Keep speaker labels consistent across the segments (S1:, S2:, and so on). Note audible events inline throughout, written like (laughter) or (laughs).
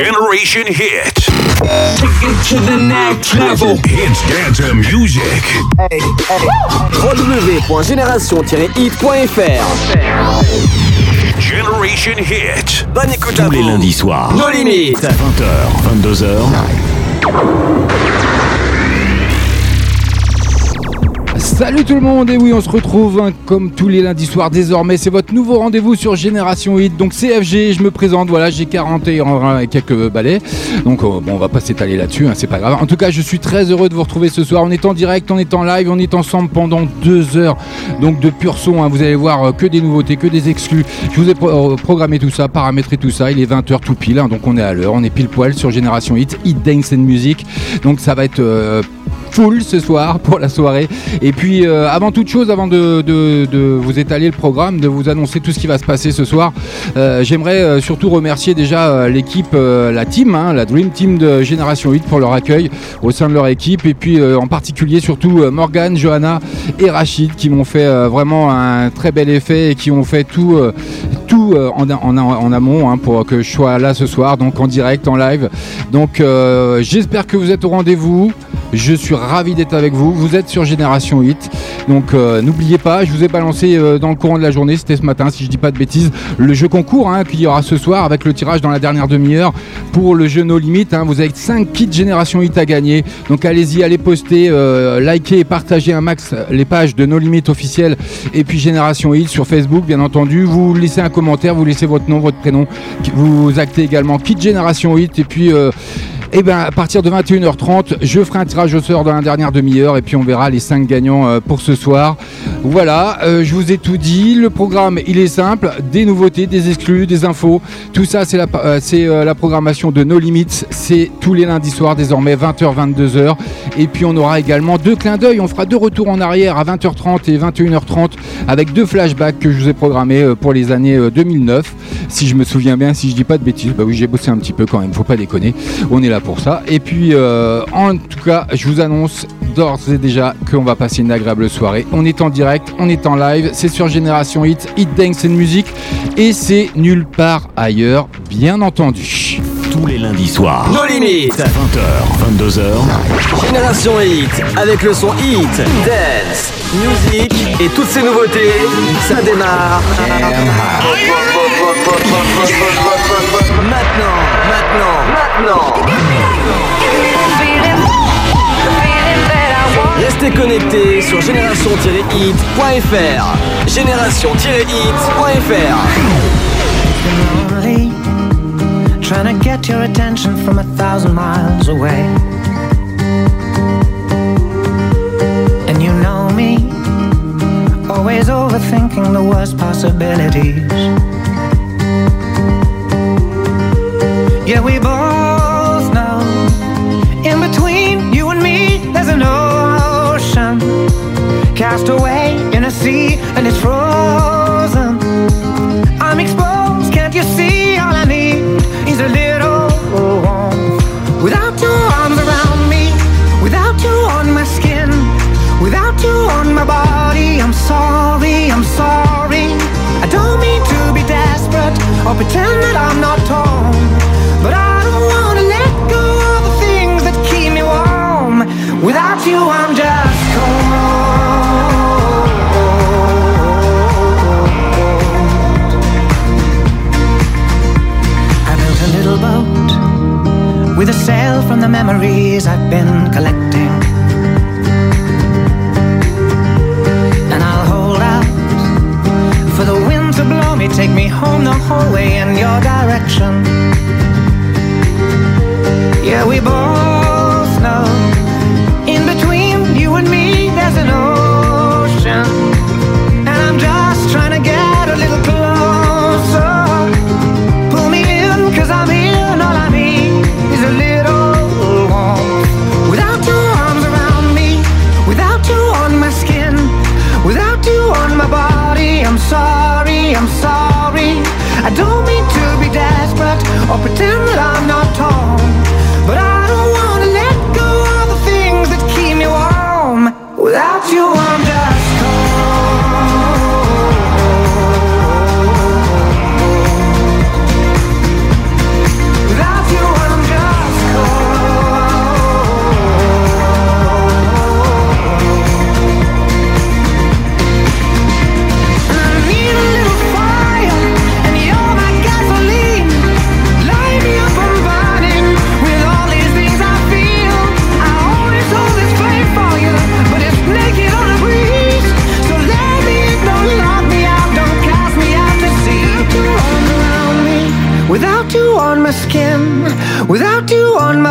S1: Generation Hit. Take it to the next level. Hits dance music.
S2: www.génération-hit.fr
S1: Generation Hit.
S2: Bonne écoute
S3: Tous les lundis soirs.
S2: Nos limites.
S3: 20h, 22h.
S4: Salut tout le monde et oui on se retrouve hein, comme tous les lundis soirs désormais. C'est votre nouveau rendez-vous sur Génération Hit. Donc CFG je me présente voilà j'ai 40 et quelques balais. Donc euh, bon on va pas s'étaler là-dessus hein, c'est pas grave. En tout cas je suis très heureux de vous retrouver ce soir. On est en direct on est en live on est ensemble pendant deux heures. Donc de pur son hein. vous allez voir euh, que des nouveautés que des exclus. Je vous ai euh, programmé tout ça paramétré tout ça. Il est 20h tout pile donc on est à l'heure on est pile poil sur Génération Hit Hit Dance and Music. Donc ça va être euh, full ce soir pour la soirée. Et puis euh, avant toute chose, avant de, vous étaler le programme, de vous annoncer tout ce qui va se passer ce soir, euh, j'aimerais euh, surtout remercier déjà l'équipe, la team, hein, la Dream Team de Génération 8 pour leur accueil au sein de leur équipe. Et puis en particulier surtout Morgane, Johanna et Rachid qui m'ont fait vraiment un très bel effet et qui ont fait tout, en, amont hein, pour que je sois là ce soir, donc en direct, en live. Donc j'espère que vous êtes au rendez-vous. Je suis ravi d'être avec vous. Vous êtes sur Génération 8. Donc euh, n'oubliez pas, je vous ai balancé euh, dans le courant de la journée, c'était ce matin si je dis pas de bêtises, le jeu concours hein, qu'il y aura ce soir avec le tirage dans la dernière demi-heure pour le jeu No Limit. hein. Vous avez 5 kits Génération 8 à gagner. Donc allez-y, allez poster, euh, liker et partager un max les pages de No Limit officielles et puis Génération 8 sur Facebook bien entendu. Vous laissez un commentaire, vous laissez votre nom, votre prénom. Vous actez également kit Génération 8 et puis euh, et ben à partir de 21h30, je ferai un tirage au sort dans la dernière demi-heure et puis on verra les 5 gagnants euh, pour ce soir. Voilà, euh, je vous ai tout dit. Le programme, il est simple, des nouveautés, des exclus, des infos. Tout ça, c'est la, euh, programmation de No Limits. C'est tous les lundis soirs désormais 20h 22h. Et puis on aura également deux clins d'œil. On fera deux retours en arrière à 20h30 et 21h30 avec deux flashbacks que je vous ai programmés pour les années euh, 2009. Si je me souviens bien, si je dis pas de bêtises, bah oui, j'ai bossé un petit peu quand même. Faut pas déconner. On est là pour ça. Et puis, euh, en tout cas, je vous annonce d'ores et déjà qu'on va passer une agréable soirée. On est en direct, on est en live, c'est sur Génération Hit, Hit Dance and Music, et c'est nulle part ailleurs, bien entendu.
S3: Tous les lundis soirs.
S2: Nos limites.
S3: 20h, 22h.
S2: Génération Hit avec le son Hit, Dance, Music et toutes ces nouveautés. Ça démarre. Maintenant, maintenant, maintenant. Restez connectés sur génération-hit.fr. Génération-hit.fr.
S5: trying to get your attention from a thousand miles away. And you know me, always overthinking the worst possibilities. Yeah, we both know, in between you and me, there's an ocean. Cast away in a sea, and it's frozen. I'm exposed, can't you see? All I need is a little warmth. Without your arms around me, without you on my skin, without you on my body, I'm sorry, I'm sorry. I don't mean to be desperate or pretend that I'm not torn, with a sail from the memories I've been collecting. And I'll hold out for the wind to blow me, take me home the whole way in your direction. Yeah, we both or pretend that I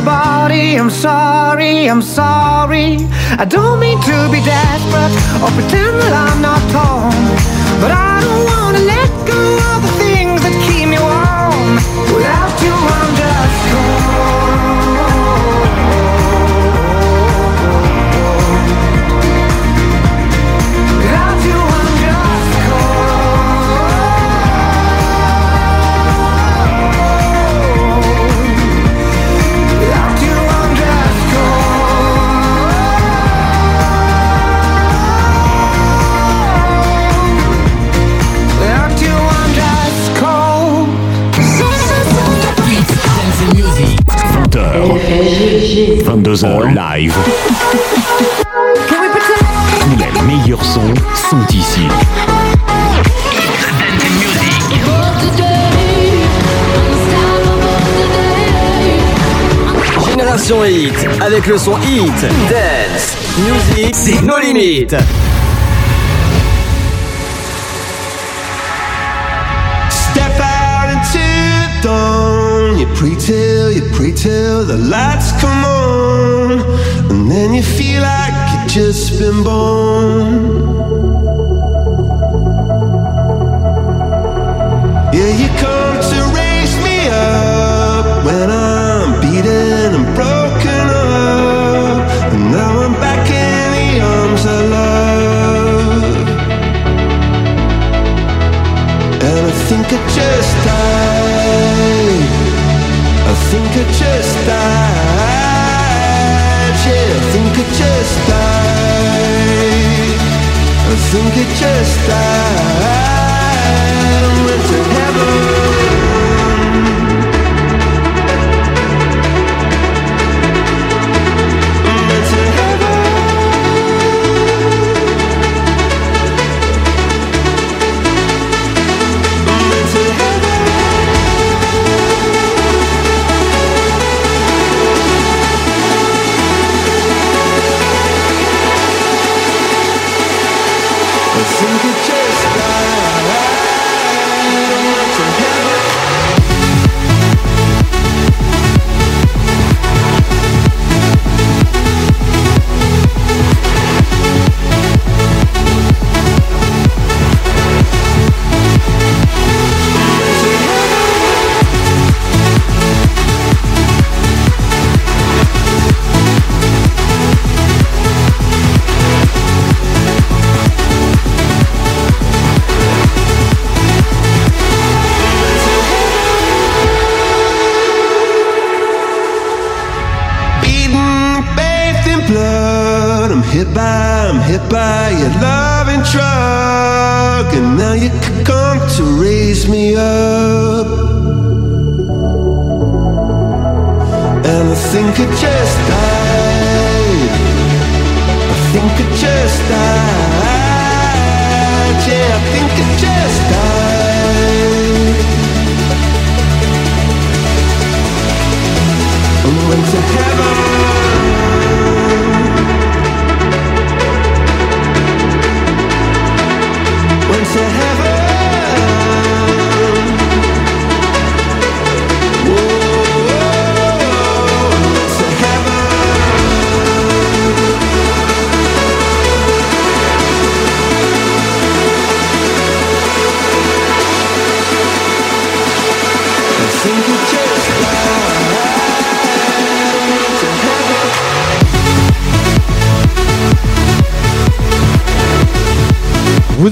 S5: my body, I'm sorry, I'm sorry. I don't mean to be desperate or pretend that I'm not torn. But I don't wanna let go of the things that keep me warm. Without you, I'm just cold.
S3: 22h live. Tous les meilleurs sons sont ici.
S2: Génération Hit, avec le son Hit, Dance, Music, c'est nos limites.
S6: Step out into the dawn. You you pray till the lights come on. And then you feel like you've just been born. Died. Yeah, I think I just died. I think just died. Went to heaven.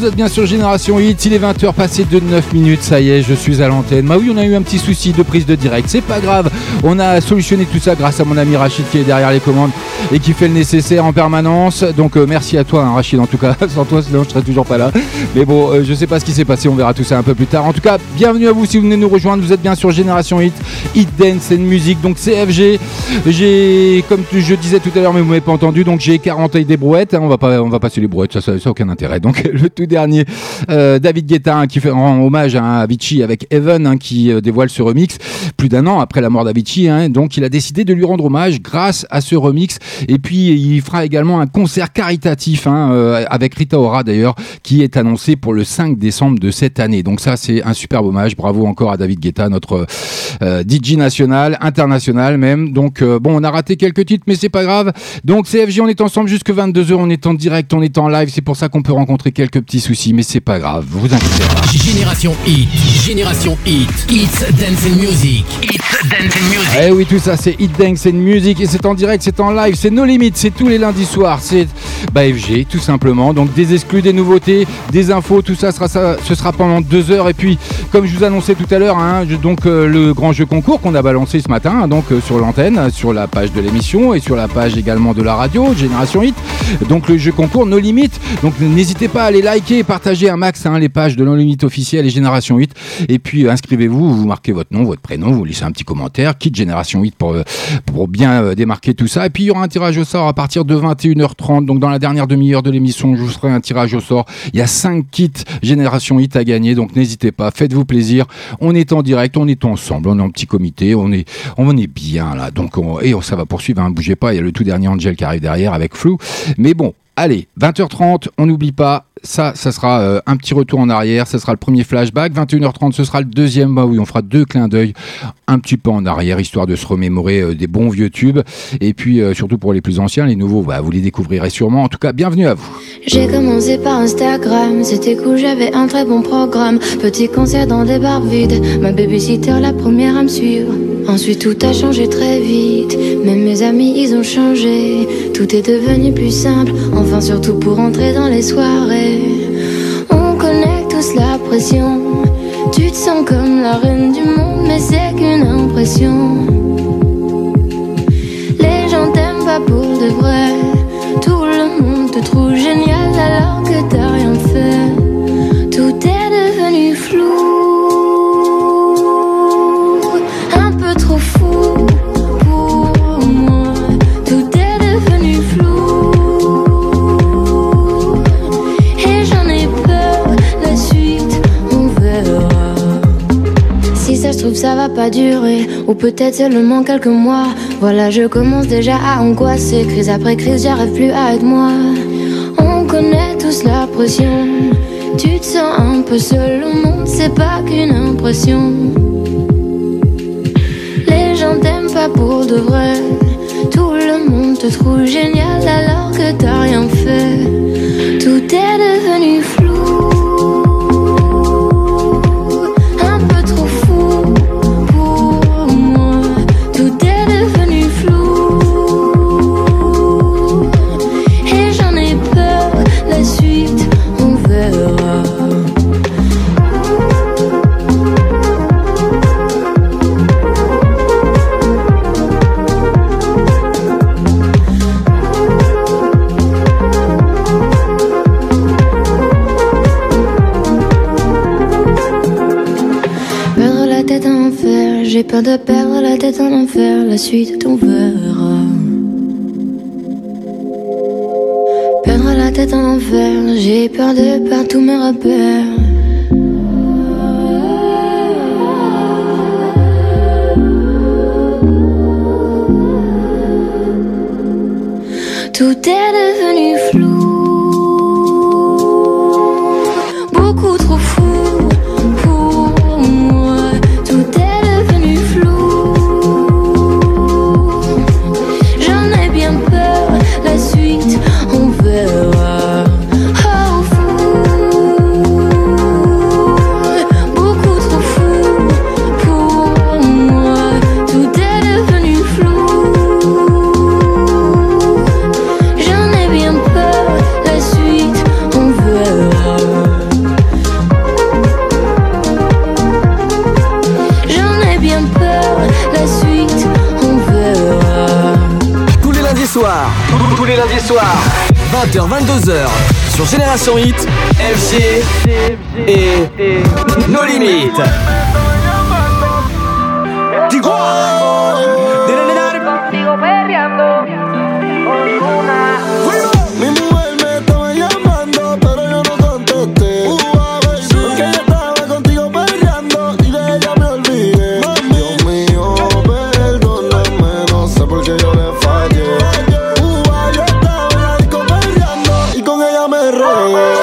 S4: Êtes bien sur Génération Hit, il est 20h passé de 9 minutes, ça y est, je suis à l'antenne. Bah oui, on a eu un petit souci de prise de direct, c'est pas grave. On a solutionné tout ça grâce à mon ami Rachid qui est derrière les commandes et qui fait le nécessaire en permanence. Donc euh, merci à toi hein, Rachid en tout cas, (laughs) sans toi sinon je serais toujours pas là. Mais bon, euh, je sais pas ce qui s'est passé, on verra tout ça un peu plus tard. En tout cas, bienvenue à vous si vous venez nous rejoindre, vous êtes bien sur Génération Hit, Hit Dance and Music, donc CFG. J'ai, comme tu- je disais tout à l'heure, mais vous m'avez pas entendu, donc j'ai 40 des brouettes, hein, on va pas, on va passer les brouettes, ça, ça, ça aucun intérêt. Donc (laughs) le tout dernier. Euh, David Guetta hein, qui fait rend hommage à Avicii avec Evan hein, qui euh, dévoile ce remix plus d'un an après la mort d'Avicii. hein. donc il a décidé de lui rendre hommage grâce à ce remix. Et puis il fera également un concert caritatif hein, euh, avec Rita Ora d'ailleurs qui est annoncé pour le 5 décembre de cette année. Donc ça c'est un superbe hommage. Bravo encore à David Guetta, notre euh, DJ national, international même. Donc euh, bon, on a raté quelques titres, mais c'est pas grave. Donc CFJ, on est ensemble jusque 22h, on est en direct, on est en live. C'est pour ça qu'on peut rencontrer quelques petits soucis, mais c'est pas grave. Vous inquiétez pas.
S7: Génération Hit, Génération Hit, It's Dance and Music, It's Dance and Music.
S4: Eh oui, tout ça, c'est Hit Dance and Music et c'est en direct, c'est en live, c'est No Limit, c'est tous les lundis soirs, c'est bah, FG, tout simplement. Donc des exclus, des nouveautés, des infos, tout ça sera ça, ce sera pendant deux heures. Et puis, comme je vous annonçais tout à l'heure, hein, donc euh, le grand jeu concours qu'on a balancé ce matin, hein, donc euh, sur l'antenne, sur la page de l'émission et sur la page également de la radio, Génération Hit. Donc le jeu concours No Limit. Donc n'hésitez pas à aller liker et partager un max hein, les pages de No Limit officiel et Génération 8. Et puis euh, inscrivez-vous, vous marquez votre nom, votre prénom, vous laissez un petit commentaire, quitte Génération 8 pour, euh, pour bien euh, démarquer tout ça. Et puis il y aura un tirage au sort à partir de 21h30. Donc dans la dernière demi-heure de l'émission, je vous ferai un tirage au sort. Il y a 5 kits Génération 8 à gagner. Donc n'hésitez pas, faites-vous plaisir. On est en direct, on est ensemble, on est en petit comité, on est, on est bien là. Donc et on, ça va poursuivre, hein, bougez pas. Il y a le tout dernier Angel qui arrive derrière avec Flou. Mais bon, allez, 20h30, on n'oublie pas. Ça, ça sera euh, un petit retour en arrière, ça sera le premier flashback. 21h30, ce sera le deuxième. Bah oui, on fera deux clins d'œil un petit peu en arrière, histoire de se remémorer euh, des bons vieux tubes. Et puis, euh, surtout pour les plus anciens, les nouveaux, bah, vous les découvrirez sûrement. En tout cas, bienvenue à vous.
S8: J'ai commencé par Instagram, c'était cool, j'avais un très bon programme. Petit concert dans des bars vides, ma babysitter la première à me suivre. Ensuite tout a changé très vite, même mes amis ils ont changé. Tout est devenu plus simple, enfin surtout pour entrer dans les soirées. On connaît tous la pression, tu te sens comme la reine du monde, mais c'est qu'une impression. Les gens t'aiment pas pour de vrai. Tout le monde te trouve génial alors que t'as ça va pas durer, ou peut-être seulement quelques mois. Voilà, je commence déjà à angoisser. Crise après crise, j'arrive plus à être moi. On connaît tous la pression. Tu te sens un peu seul au monde, c'est pas qu'une impression. Les gens t'aiment pas pour de vrai. Tout le monde te trouve génial alors que t'as rien fait. Tout est devenu flou. Peur de perdre la tête en enfer, la suite on verra. Perdre la tête en enfer, j'ai peur de perdre tous mes repères. Tout est
S2: tous les lundis soirs, 20h, 22h, sur Génération Hit, FG et nos limites.
S9: robo.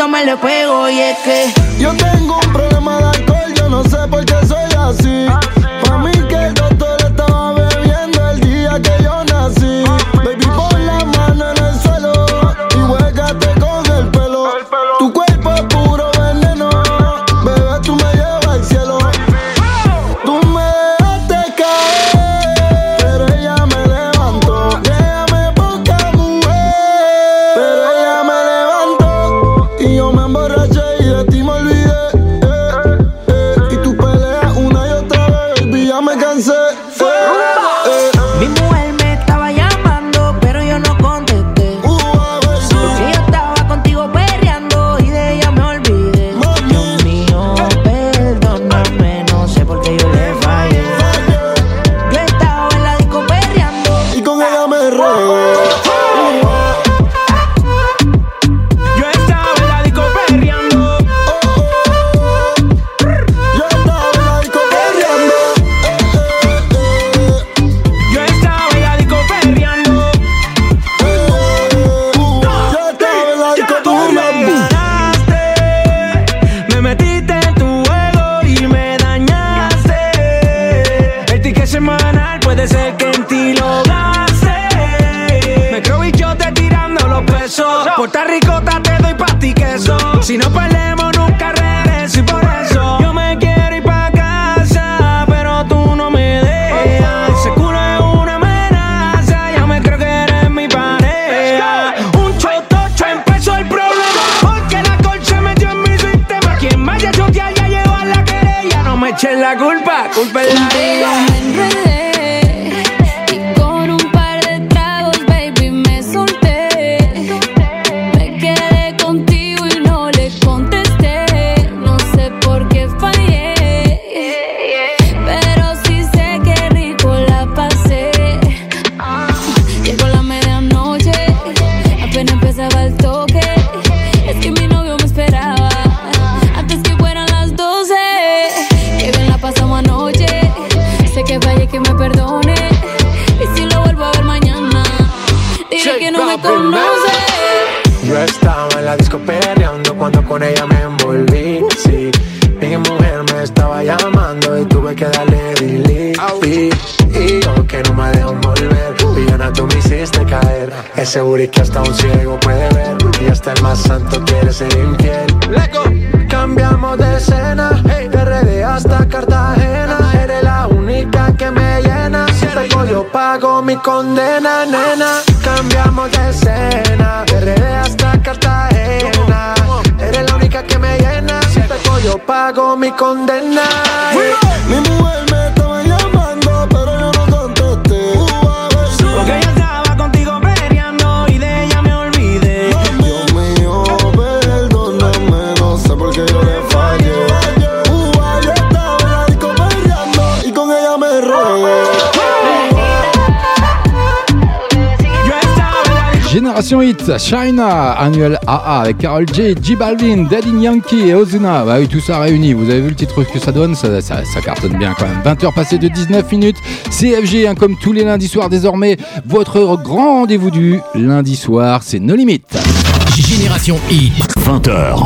S9: toma le pego y es que
S10: yo tengo un Me
S9: mueve
S4: Génération Hit, China, annuel AA avec Carol J, J Balvin, Daddy Yankee et Ozuna. Bah oui, tout ça réuni. Vous avez vu le petit truc que ça donne? Ça, ça, ça, cartonne bien quand même. 20h passées de 19 minutes. CFG, hein, comme tous les lundis soirs désormais, votre grand rendez-vous du lundi soir, c'est nos limites.
S3: Génération i,
S1: 20h.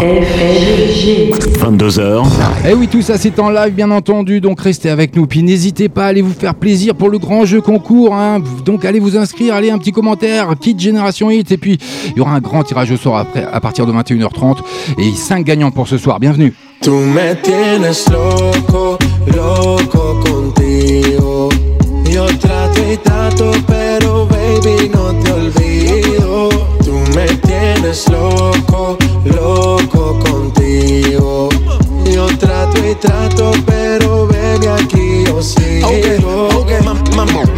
S1: 22h.
S4: Et oui, tout ça c'est en live bien entendu, donc restez avec nous. Puis n'hésitez pas à aller vous faire plaisir pour le grand jeu concours. Hein. Donc allez vous inscrire, allez un petit commentaire, petite Génération Hit. Et puis il y aura un grand tirage au sort après, à partir de 21h30. Et 5 gagnants pour ce soir, bienvenue.
S11: Me loco, loco contigo. Yo pero baby. pones loco, loco contigo. Yo trato y trato, pero ven aquí, yo sigo. Okay.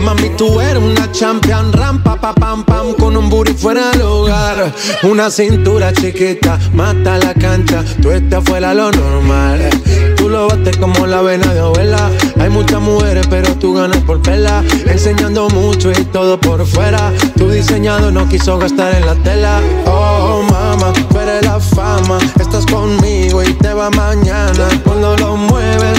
S11: Mami, tú eres una champion, rampa, pa, pam, pam, con un booty fuera del hogar. Una cintura chiquita, mata la cancha, tú estás fuera lo normal. Tú lo bates como la vena de abuela. Hay muchas mujeres, pero tú ganas por vela. Enseñando mucho y todo por fuera. Tu diseñado no quiso gastar en la tela. Oh, mama, pero la fama. Estás conmigo y te va mañana. Cuando lo mueves,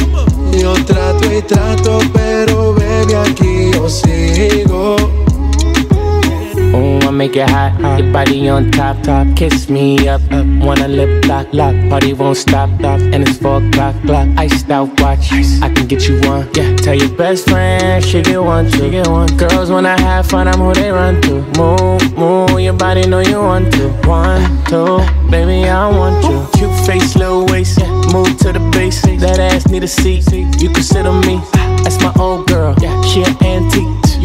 S11: retrato, pero baby, aquí yo sigo.
S12: Oh, I make it hot. Your body on top, top. Kiss me up, up. Wanna lip lock, lock. Party won't stop, stop. And it's four o'clock, clock. Iced out watch. I can get you one. Yeah. Tell your best friend she get one, she get one. Girls when I have fun, I'm who they run to. Move, move. Your body know you want to. One, two, baby I want you. Cute face, little waist. Yeah. Move to the base. That ass need a seat. You can sit on me. Ah. That's my old girl. Yeah. She an antique.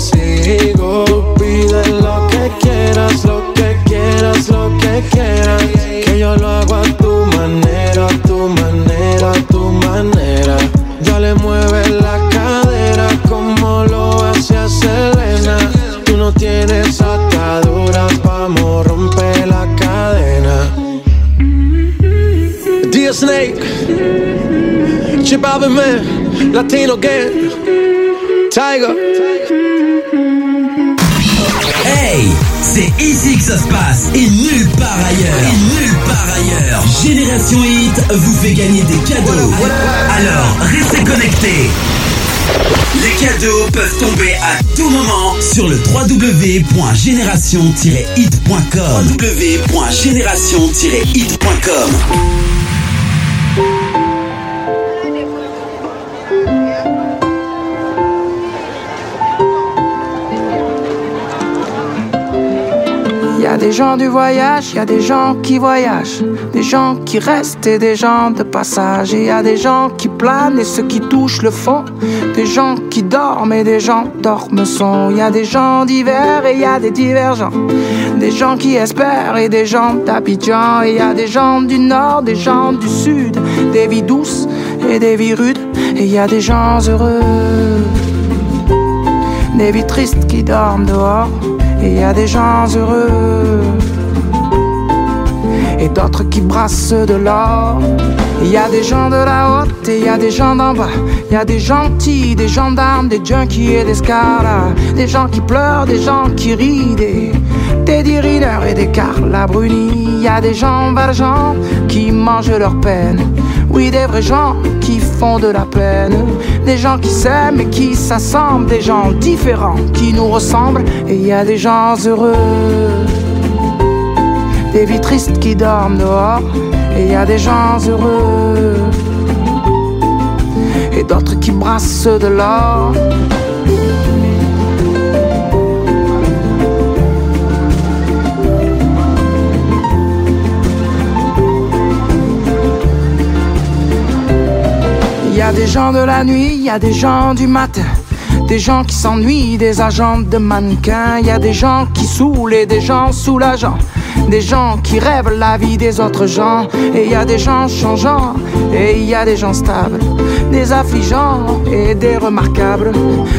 S11: sigo. Pide lo que quieras, lo que quieras, lo que quieras. Que yo lo hago a tu manera, a tu manera, a tu manera. Dale, mueve la cadera como lo hacía Selena. Tú no tienes ataduras, vamos, rompe la cadena. Dear Snake, Chip Man, Latino Gang, Tiger.
S7: C'est ici que ça se passe et nulle part ailleurs. Et nulle part ailleurs. Génération Hit vous fait gagner des cadeaux. Alors, restez connectés. Les cadeaux peuvent tomber à tout moment sur le www.génération-hit.com. www.génération-hit.com.
S13: des gens du voyage, y a des gens qui voyagent, des gens qui restent et des gens de passage. Il y a des gens qui planent et ceux qui touchent le fond, des gens qui dorment et des gens dorment sont. Y a des gens divers et y a des divergents, des gens qui espèrent et des gens d'Abidjan. Il y a des gens du nord, des gens du sud, des vies douces et des vies rudes. Et y a des gens heureux, des vies tristes qui dorment dehors. Et y a des gens heureux et d'autres qui brassent de l'or. Il y a des gens de la haute et il y a des gens d'en bas. Il y a des gentils, des gendarmes, des junkies et des scaras. Des gens qui pleurent, des gens qui rient, des Teddy et des Carla Bruni. Il y a des gens valjean qui mangent leur peine. Oui, des vrais gens qui font de la peine. Des gens qui s'aiment et qui s'assemblent. Des gens différents qui nous ressemblent. Et il y a des gens heureux des vies tristes qui dorment dehors, et il y a des gens heureux, et d'autres qui brassent de l'or. Il y a des gens de la nuit, il y a des gens du matin. Des gens qui s'ennuient, des agents de mannequins. Il y a des gens qui saoulent et des gens soulageants. Des gens qui rêvent la vie des autres gens. Et il y a des gens changeants et il y a des gens stables. Des affligeants et des remarquables.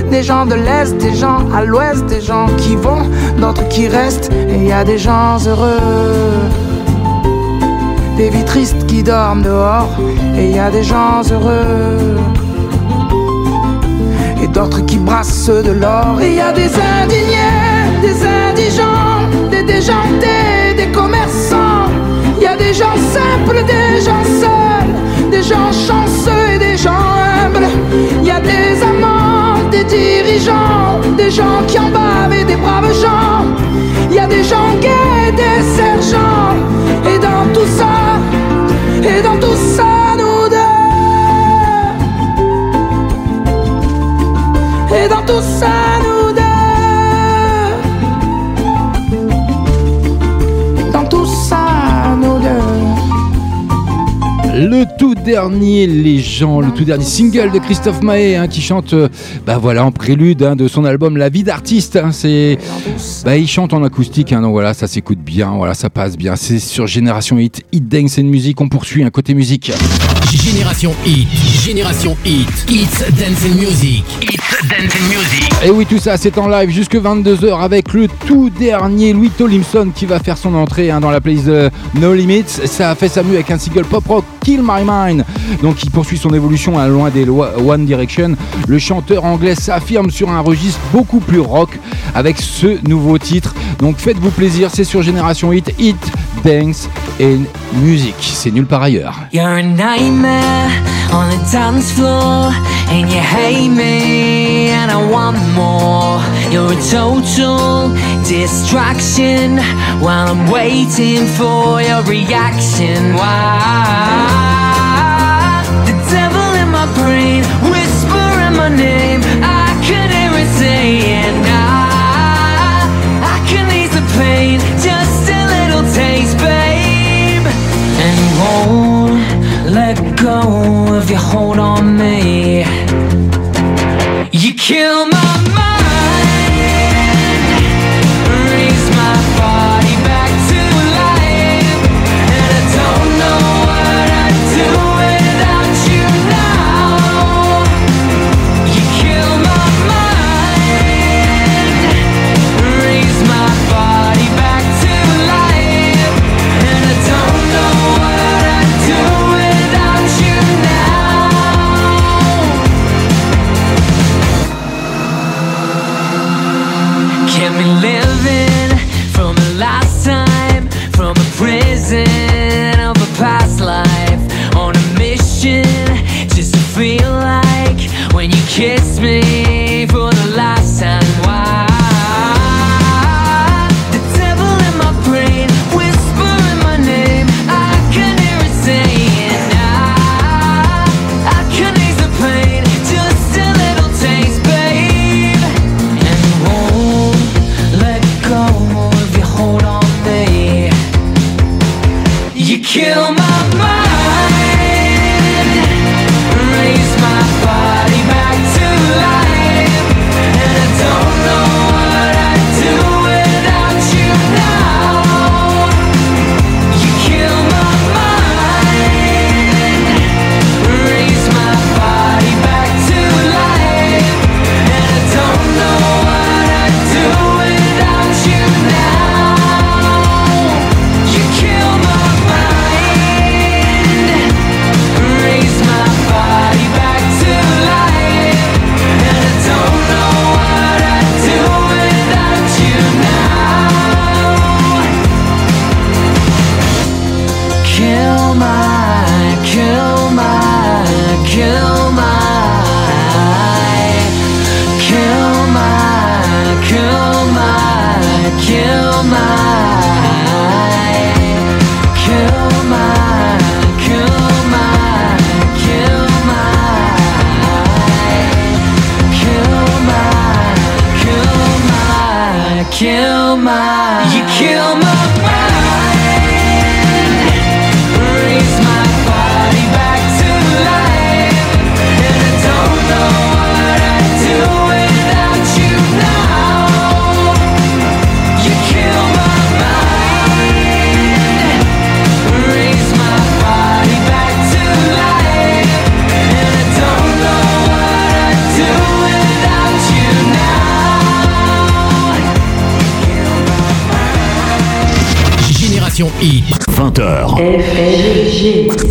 S13: Des gens de l'Est, des gens à l'Ouest. Des gens qui vont, d'autres qui restent. Et il y a des gens heureux. Des vies tristes qui dorment dehors. Et il y a des gens heureux et d'autres qui brassent de l'or. Et il y a des indignés, des indigents, des déjantés, des commerçants. Il y a des gens simples, des gens seuls, des gens chanceux et des gens humbles. Il y a des amants gens, des gens qui en bavent et des braves gens. Il y a des gens gays, des sergents. Et dans tout ça, et dans tout ça, Et dans tout ça, nous deux. Dans tout ça, nous deux.
S4: Le tout dernier Les gens, le tout dernier single de Christophe Maé hein, qui chante euh, bah voilà en prélude hein, de son album La vie d'artiste. hein, c'est bah il chante en acoustique hein, donc voilà ça s'écoute bien, voilà ça passe bien. C'est sur Génération Hit, Hit Dance and Music. On poursuit un côté musique.
S7: Génération Hit, Génération Hit, It's Dance and Music, It's Dance and Music.
S4: Et oui, tout ça, c'est en live jusque 22h avec le tout dernier Louis Tolimson qui va faire son entrée hein, dans la playlist de No Limits. Ça a fait sa mue avec un single pop rock, Kill My Mind. Donc, il poursuit son évolution loin des One Direction. Le chanteur anglais s'affirme sur un registre beaucoup plus rock avec ce nouveau titre. Donc, faites-vous plaisir, c'est sur Génération Hit, Hit, Dance and Music. C'est nulle part ailleurs.
S14: You're nightmare on the dance floor, and you hate me, and I want more. You're a total distraction while I'm waiting for your reaction. Why? The devil in my brain, whispering my name. I can hear it saying, I, I can ease the pain, just a little taste, babe. And you won't let go of your hold on me. You kill my me kill my, you kill my
S3: Génération Hit. 20h.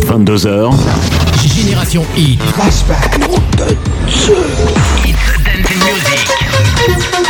S3: 22h. Génération Hit. Flashback.
S15: Music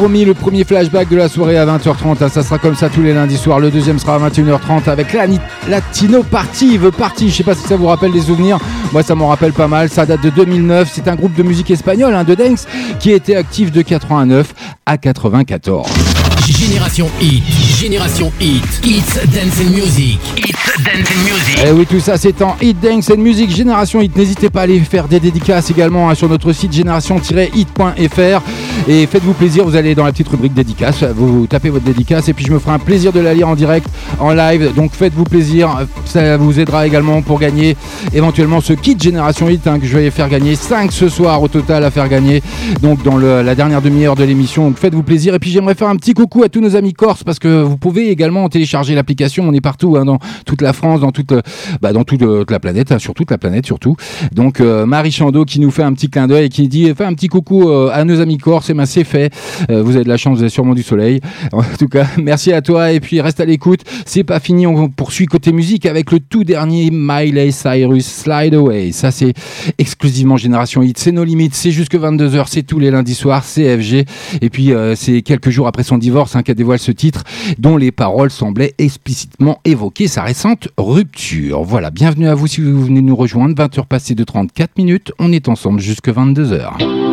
S4: promis, le premier flashback de la soirée à 20h30. Ah, ça sera comme ça tous les lundis soirs. Le deuxième sera à 21h30 avec la Latino Party. The Party, je sais pas si ça vous rappelle des souvenirs. Moi, ça m'en rappelle pas mal. Ça date de 2009. C'est un groupe de musique espagnole, hein, de dance, qui était actif de 89 à 94.
S3: Génération Hit, Génération Hit, It's Dance and Music, It's Dance and Music.
S4: Et eh oui, tout ça c'est en Hit Dance and Music Génération Hit. N'hésitez pas à aller faire des dédicaces également hein, sur notre site génération-hit.fr et faites-vous plaisir. Vous allez dans la petite rubrique dédicace, vous, tapez votre dédicace et puis je me ferai un plaisir de la lire en direct, en live. Donc faites-vous plaisir. Ça vous aidera également pour gagner éventuellement ce kit Génération Hit hein, que je vais faire gagner 5 ce soir au total à faire gagner. Donc dans la dernière demi-heure de l'émission. Donc faites-vous plaisir. Et puis j'aimerais faire un petit coucou à tous nos amis corses parce que vous pouvez également télécharger l'application. On est partout, hein, dans toute la France, dans toute, bah, dans toute, la planète, hein, sur toute la planète surtout. Donc euh, Marie Chando qui nous fait un petit clin d'œil et qui dit fait un petit coucou euh, à nos amis corses. Et ben c'est fait. Euh, vous avez de la chance, vous avez sûrement du soleil. En tout cas, (laughs) merci à toi et puis reste à l'écoute. C'est pas fini, on poursuit côté musique avec le tout dernier Miley Cyrus Slide Away. Ça c'est exclusivement Génération Hit. C'est nos limites. C'est jusque 22h. C'est tous les lundis soirs. C'est FG. Et puis c'est quelques jours après son divorce Hein, qui dévoile ce titre, dont les paroles semblaient explicitement évoquer sa récente rupture. Voilà, bienvenue à vous si vous venez nous rejoindre. 20h passées de 34 minutes, on est ensemble jusque 22h.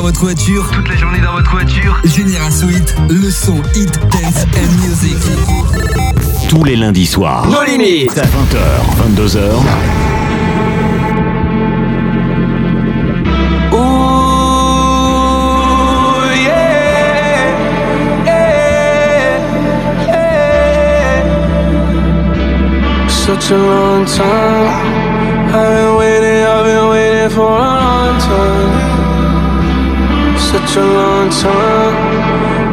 S16: Votre voiture.
S17: Toute la journée dans votre voiture.
S16: Génération Hit, le son Hit Dance and Music.
S1: Tous les lundis soirs.
S18: Nos limites.
S1: 20h, 22h.
S19: Such a long time. I've been waiting, I've been waiting for a long time. Such a long time.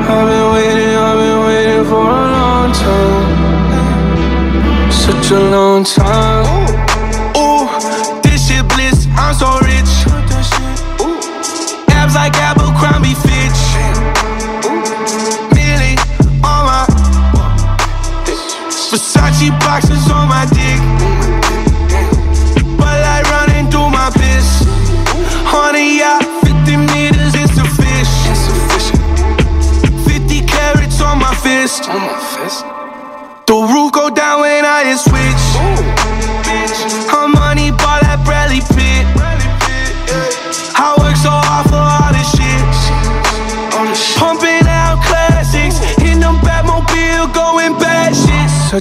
S19: I've been waiting, I've been waiting for a long time. Such a long time.
S20: Ooh, this shit bliss, I'm so rich. Abs like Abercrombie Fitch. Millie on my Versace boxes on my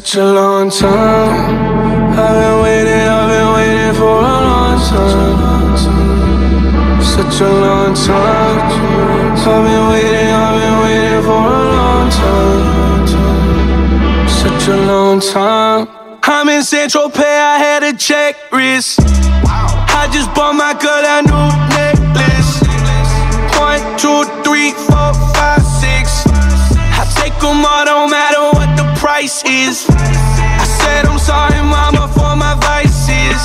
S19: Such a long time. I've been waiting, I've been waiting for a long time. Such a long time. I've been waiting, I've been waiting for a long time. Such a long time.
S20: I'm in Central Pay, I had a check wrist. I just bought my girl a the. I said I'm sorry, mama, for my vices.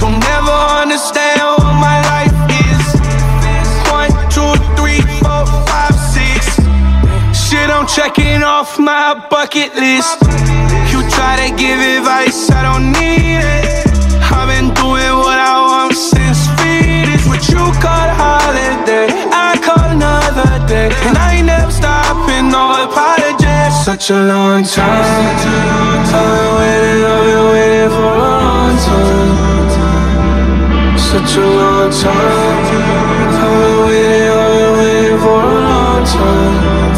S20: You'll never understand what my life is. One, two, three, four, five, six. Shit, I'm checking off my bucket list. You try to give advice, I don't need it. I've been doing what I want since Phoenix. What you call holiday, I call another day. And I
S19: Such a long time. I've been waiting, I've been waiting for a long time. Such a long time. I've been waiting, I've been waiting for a long time.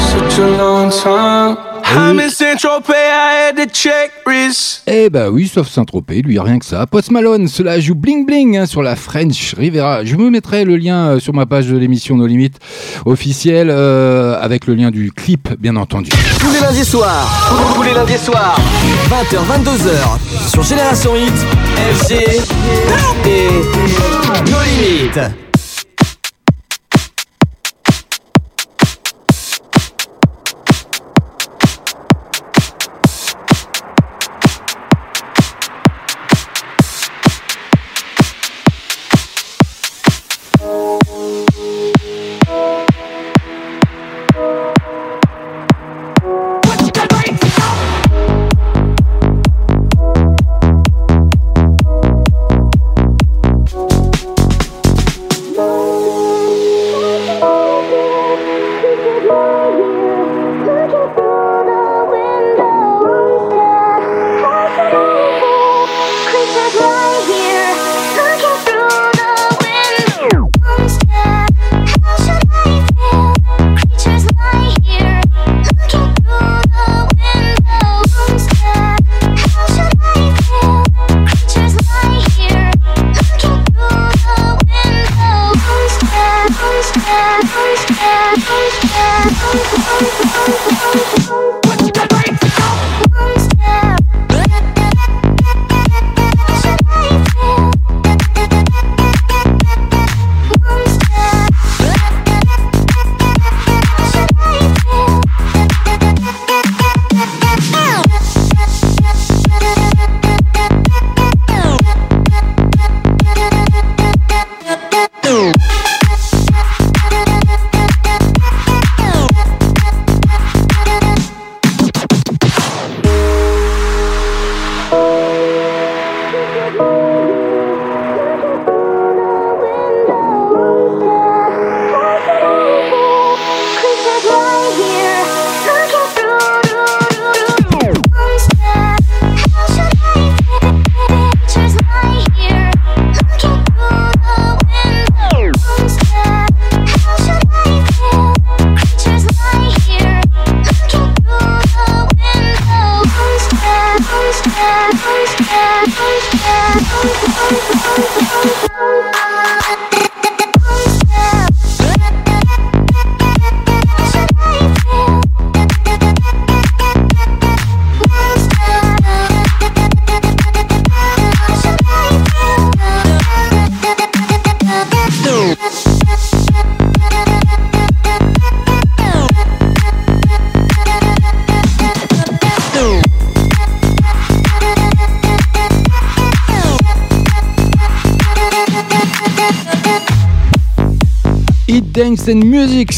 S19: Such a long time.
S20: I'm in Central Pay, I had to check wrist.
S4: Eh bah oui, sauf Saint-Tropez, lui rien que ça. Post Malone, cela joue bling bling hein, sur la French Rivera. Je me mettrai le lien euh, sur ma page de l'émission No Limites officielle euh, avec le lien du clip, bien entendu.
S18: Tous les lundis soirs. Tous les lundis soirs. 20h, 22h. Sur Génération Hit, FG et Nos Limites.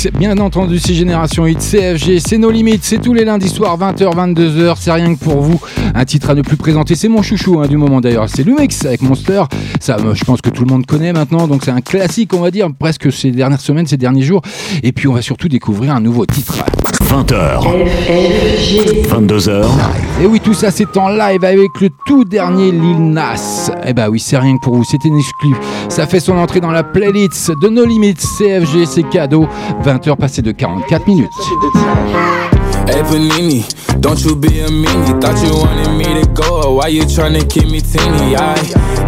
S4: Bien entendu, c'est Génération Hit, CFG, c'est nos limites, c'est tous les lundis soirs, 20h, 22h. C'est rien que pour vous. Un titre à ne plus présenter, c'est mon chouchou hein, du moment d'ailleurs. C'est Lumix avec Monster. Ça, euh, je pense que tout le monde connaît maintenant, donc c'est un classique, on va dire, presque ces dernières semaines, ces derniers jours. Et puis on va surtout découvrir un nouveau titre.
S1: 20h. 22h.
S4: Et oui, tout ça c'est en live avec le tout dernier Lil Nas. Eh bah oui, c'est rien que pour vous, c'est une exclu. Ça fait son entrée dans la playlist de No Limits CFG, c'est cadeau. 20h passées de 44 minutes.
S21: Hey Panini, don't you be a meanie. Thought you wanted me to go, why you tryna keep me teeny? I,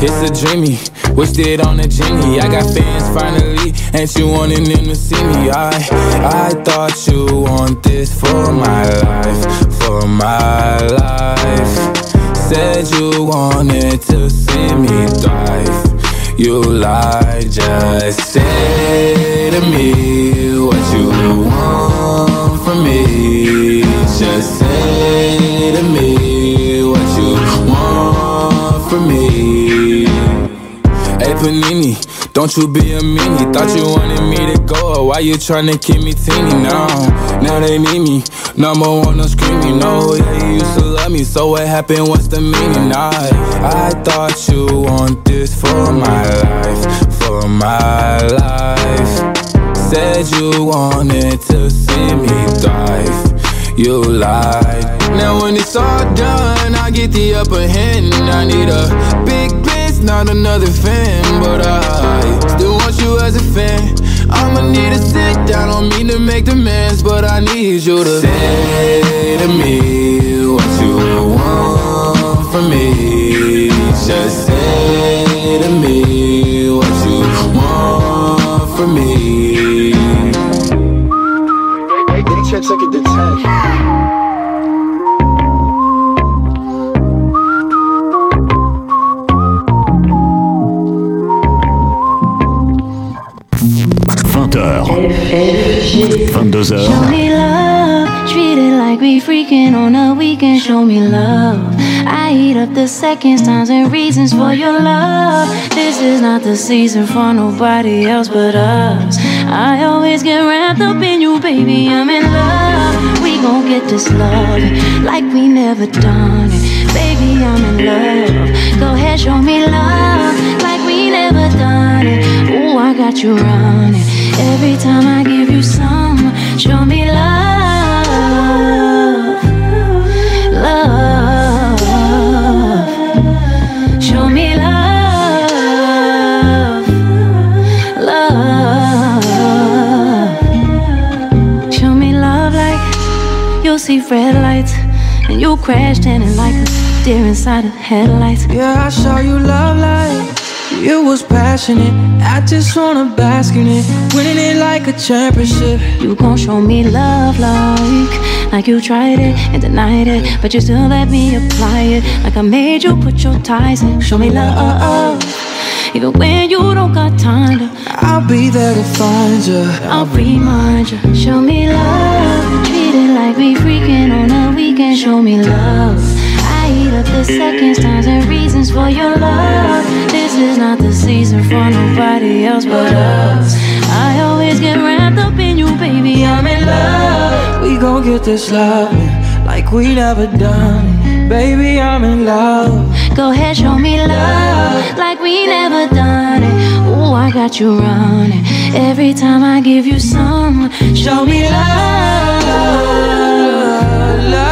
S21: it's a dreamy, wished it on a genie. I got fans finally, ain't you wanting them to see me? I, I thought you want this for my life, for my life. Said you wanted to see me thrive. You lie. just say to me what you want from me. Just say to me what you want from me. Hey Panini, don't you be a meanie. Thought you wanted me to go, why you tryna keep me teeny now? Now they need me, number one, no screaming. No, yeah, you used to love me, so what happened? What's the meaning? I, I thought you want this for my life, for my life. Said you wanted to see me thrive. You lied. Now when it's all done, I get the upper hand. I need a big bitch, not another fan, but I still want you as a fan. I'ma need to sit down, don't mean to make demands, but I need you to say to me
S8: seconds, times, and reasons for your love. This is not the season for nobody else but us. I always get wrapped up in you, baby. I'm in love. We gon' get this love like we never done it. Baby, I'm in love. Go ahead, show me love like we never done it. Ooh, I got you running. Every time I give you some, show me and you crash landing like a deer inside of headlights.
S13: Yeah, I saw you love like you was passionate. I just wanna bask in it, winning it like a championship.
S8: You gon' show me love like like you tried it and denied it, but you still let me apply it. Like I made you put your ties in. Show me love, even when you don't got time to.
S13: I'll be there to find you.
S8: I'll remind you. Show me love, it like we freaking on a weekend. Show me love. I eat up the seconds, times, and reasons for your love. This is not the season for nobody else but us. I always get wrapped up in you, baby. I'm in love.
S13: We gon' get this love like we never done it. Baby, I'm in love.
S8: Go ahead, show me love like we never done it. Ooh, I got you running. Every time I give you some, show me love, love,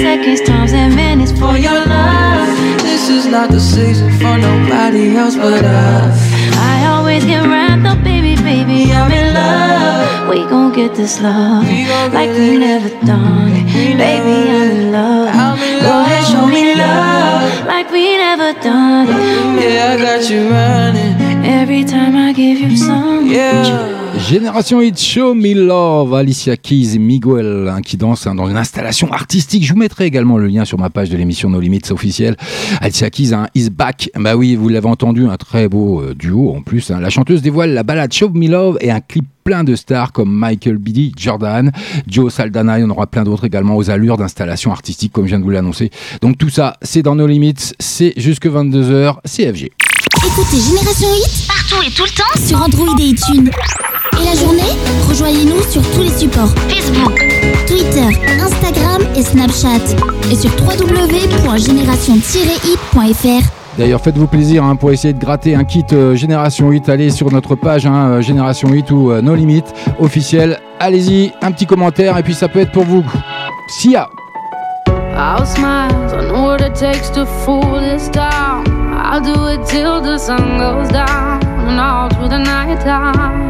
S8: seconds, times, and minutes for your love.
S13: This is not the season for nobody else but us.
S8: I always get wrapped up, baby, baby, I'm in love. We gon' get this love like we never done it. Baby, I'm in love. Go ahead, show me love like we never done it.
S14: Yeah, I got you running.
S8: Every time I give you some.
S14: Yeah.
S4: Génération Hit Show Me Love, Alicia Keys et Miguel hein, qui dansent hein, dans une installation artistique. Je vous mettrai également le lien sur ma page de l'émission No Limits officielle. Alicia Keys hein, is back. Bah oui, vous l'avez entendu, un très beau euh, duo en plus. hein. La chanteuse dévoile la balade Show Me Love et un clip plein de stars comme Michael B. Jordan, Joe Saldana, il y en aura plein d'autres également aux allures d'installation artistique comme je viens de vous l'annoncer. Donc tout ça, c'est dans No Limits, c'est jusque 22h, CFG.
S22: Écoutez Génération Hit partout et tout le temps sur Android et iTunes. Et la journée, rejoignez-nous sur tous les supports Facebook, Twitter, Instagram et Snapchat. Et sur www.génération-hit.fr.
S4: D'ailleurs, faites-vous plaisir hein, pour essayer de gratter un kit euh, Génération 8. Allez sur notre page hein, euh, Génération 8 ou euh, No Limit officiel. Allez-y, un petit commentaire et puis ça peut être pour vous. Sia.
S23: I'll smile, I know what it takes to fool this town. I'll do it till the sun goes down and all through the night time.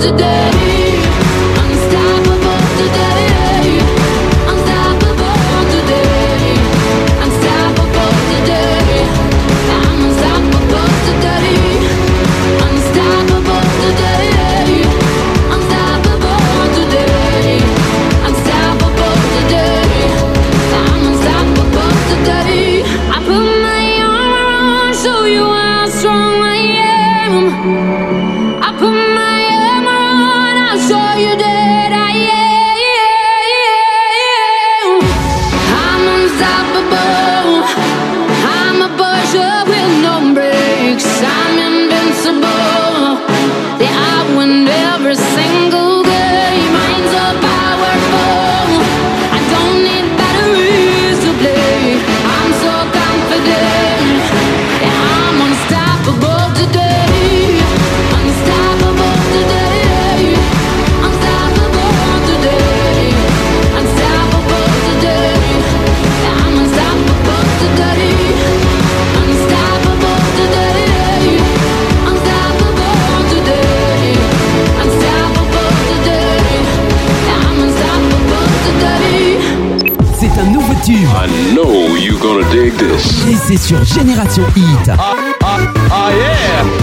S23: today. Know you
S1: gonna dig this.
S3: Et c'est sur Génération Hit.
S1: Ah yeah!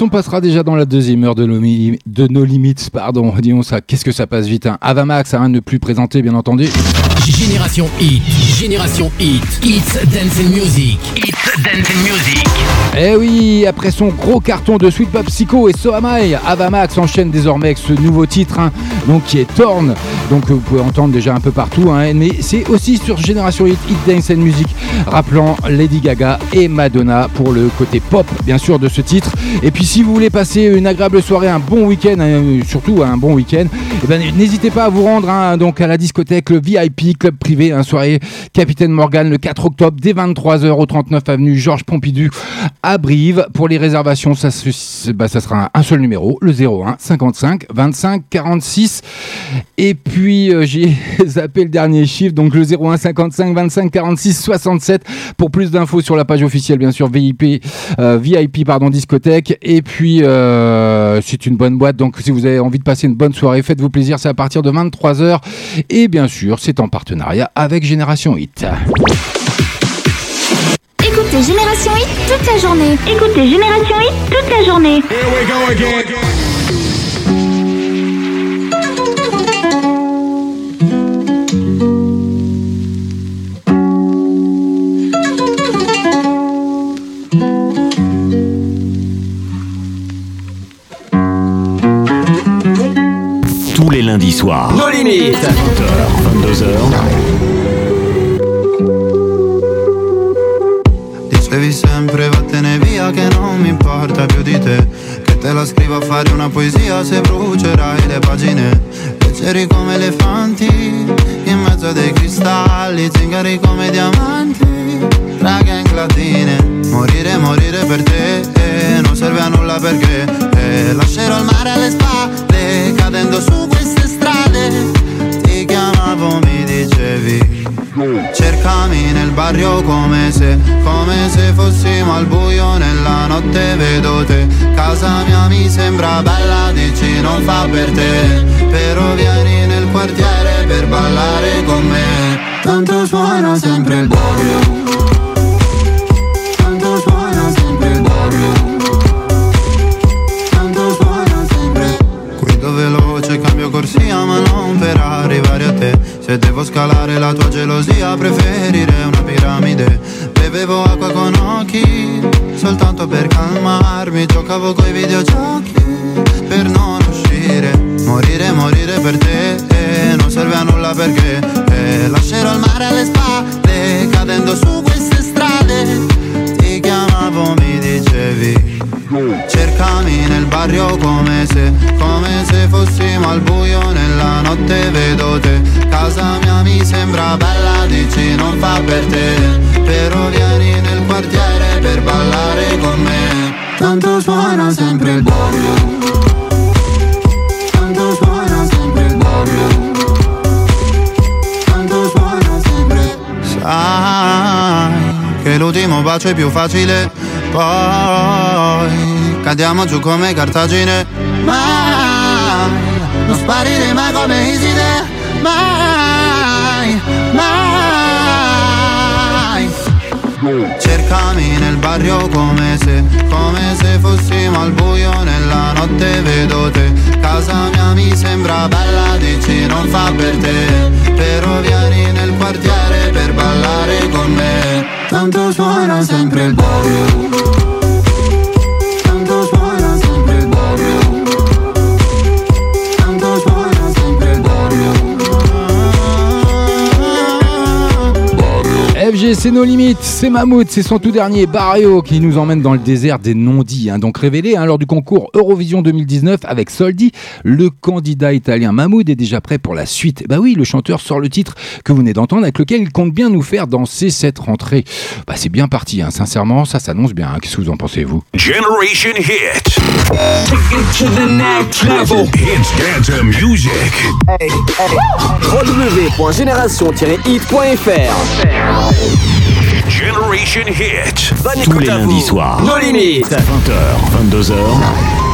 S4: On passera déjà dans la deuxième heure de nos, limites. Pardon, (laughs) disons ça. Qu'est-ce que ça passe vite hein. Avamax, hein, ne plus présenter, bien entendu.
S3: Génération Hit, Génération Hit, It's Dance and Music, It's Dance and Music.
S4: Eh oui, après son gros carton de Sweet Pop Psycho et So Avamax enchaîne désormais avec ce nouveau titre, hein, qui est Torn, donc euh, vous pouvez entendre déjà un peu partout, hein, mais c'est aussi sur Génération Hit, Hit Dance and Music, rappelant Lady Gaga et Madonna pour le côté pop, bien sûr, de ce titre. Et puis si vous voulez passer une agréable soirée, un bon week-end, hein, surtout un bon week-end, eh ben, n'hésitez pas à vous rendre hein, donc à la discothèque, le VIP club privé, un soirée Capitaine Morgan le 4 octobre dès 23h au 39 avenue Georges Pompidou à Brive. Pour les réservations, ça, bah, sera un seul numéro, le 01 55 25 46. Et puis euh, j'ai (laughs) zappé le dernier chiffre, donc le 01 55 25 46 67 pour plus d'infos sur la page officielle, bien sûr, VIP, euh, VIP pardon, discothèque. Et puis euh, c'est une bonne boîte, donc si vous avez envie de passer une bonne soirée, faites-vous plaisir, c'est à partir de 23h. Et bien sûr, c'est en partenariat avec Génération Hit.
S22: Écoutez Génération Hit toute la journée. Écoutez Génération Hit toute la journée.
S1: Lundis soirs.
S2: Nos limites.
S1: 20h, 22h.
S24: Dicevi sempre vattene via che non mi importa più di te Che te la scrivo a fare una poesia se brucerai le pagine Leggeri come elefanti in mezzo a dei cristalli Zingari come diamanti tra gang latine Morire, morire per te eh, non serve a nulla perché eh, Lascerò il mare alle spalle cadendo su queste Ti chiamavo, mi dicevi. Cercami nel barrio come se, come se fossimo al buio nella notte vedo te. Casa mia mi sembra bella, dici non fa per te. Però vieni nel quartiere per ballare con me. Tanto suona sempre il barrio corsia ma non per arrivare a te. Se devo scalare la tua gelosia preferirei una piramide. Bevevo acqua con occhi soltanto per calmarmi. Giocavo coi videogiochi per non uscire. Morire, morire per te eh, non serve a nulla perché. Eh, Lascerò il mare alle spalle cadendo su queste strade. Ti chiamavo, mi dicevi Cercami nel barrio come se, come se fossimo al buio nella notte vedo te. Casa mia mi sembra bella, dici non fa per te. Però vieni nel quartiere per ballare con me. Tanto suona sempre il barrio. Tanto suona sempre il barrio. Tanto suona sempre. Sai che l'ultimo bacio è più facile Poi cadiamo giù come cartagine. Mai Non sparire mai come Iside Mai Cercami nel barrio come se, come se fossimo al buio nella notte vedo te. Casa mia mi sembra bella, dici non fa per te. Però vieni nel quartiere per ballare con me. Tanto suona sempre il barrio
S4: c'est nos limites, c'est Mammouth, c'est son tout dernier, Barrio, qui nous emmène dans le désert des non-dits. hein. donc révélé hein, lors du concours Eurovision 2019 avec Soldi, le candidat italien Mahmoud est déjà prêt pour la suite. Bah oui, le chanteur sort le titre que vous venez d'entendre, avec lequel il compte bien nous faire danser cette rentrée. Bah c'est bien parti, hein. sincèrement, ça s'annonce bien. hein. Qu'est-ce que vous en pensez, vous?
S25: Generation Hit. Take it to the next level. Hits dance music.
S2: www.génération-hit.fr
S25: Generation Hit.
S2: Bonne
S25: Tous les lundis soirs.
S2: Nos limites.
S25: 20h, 22h.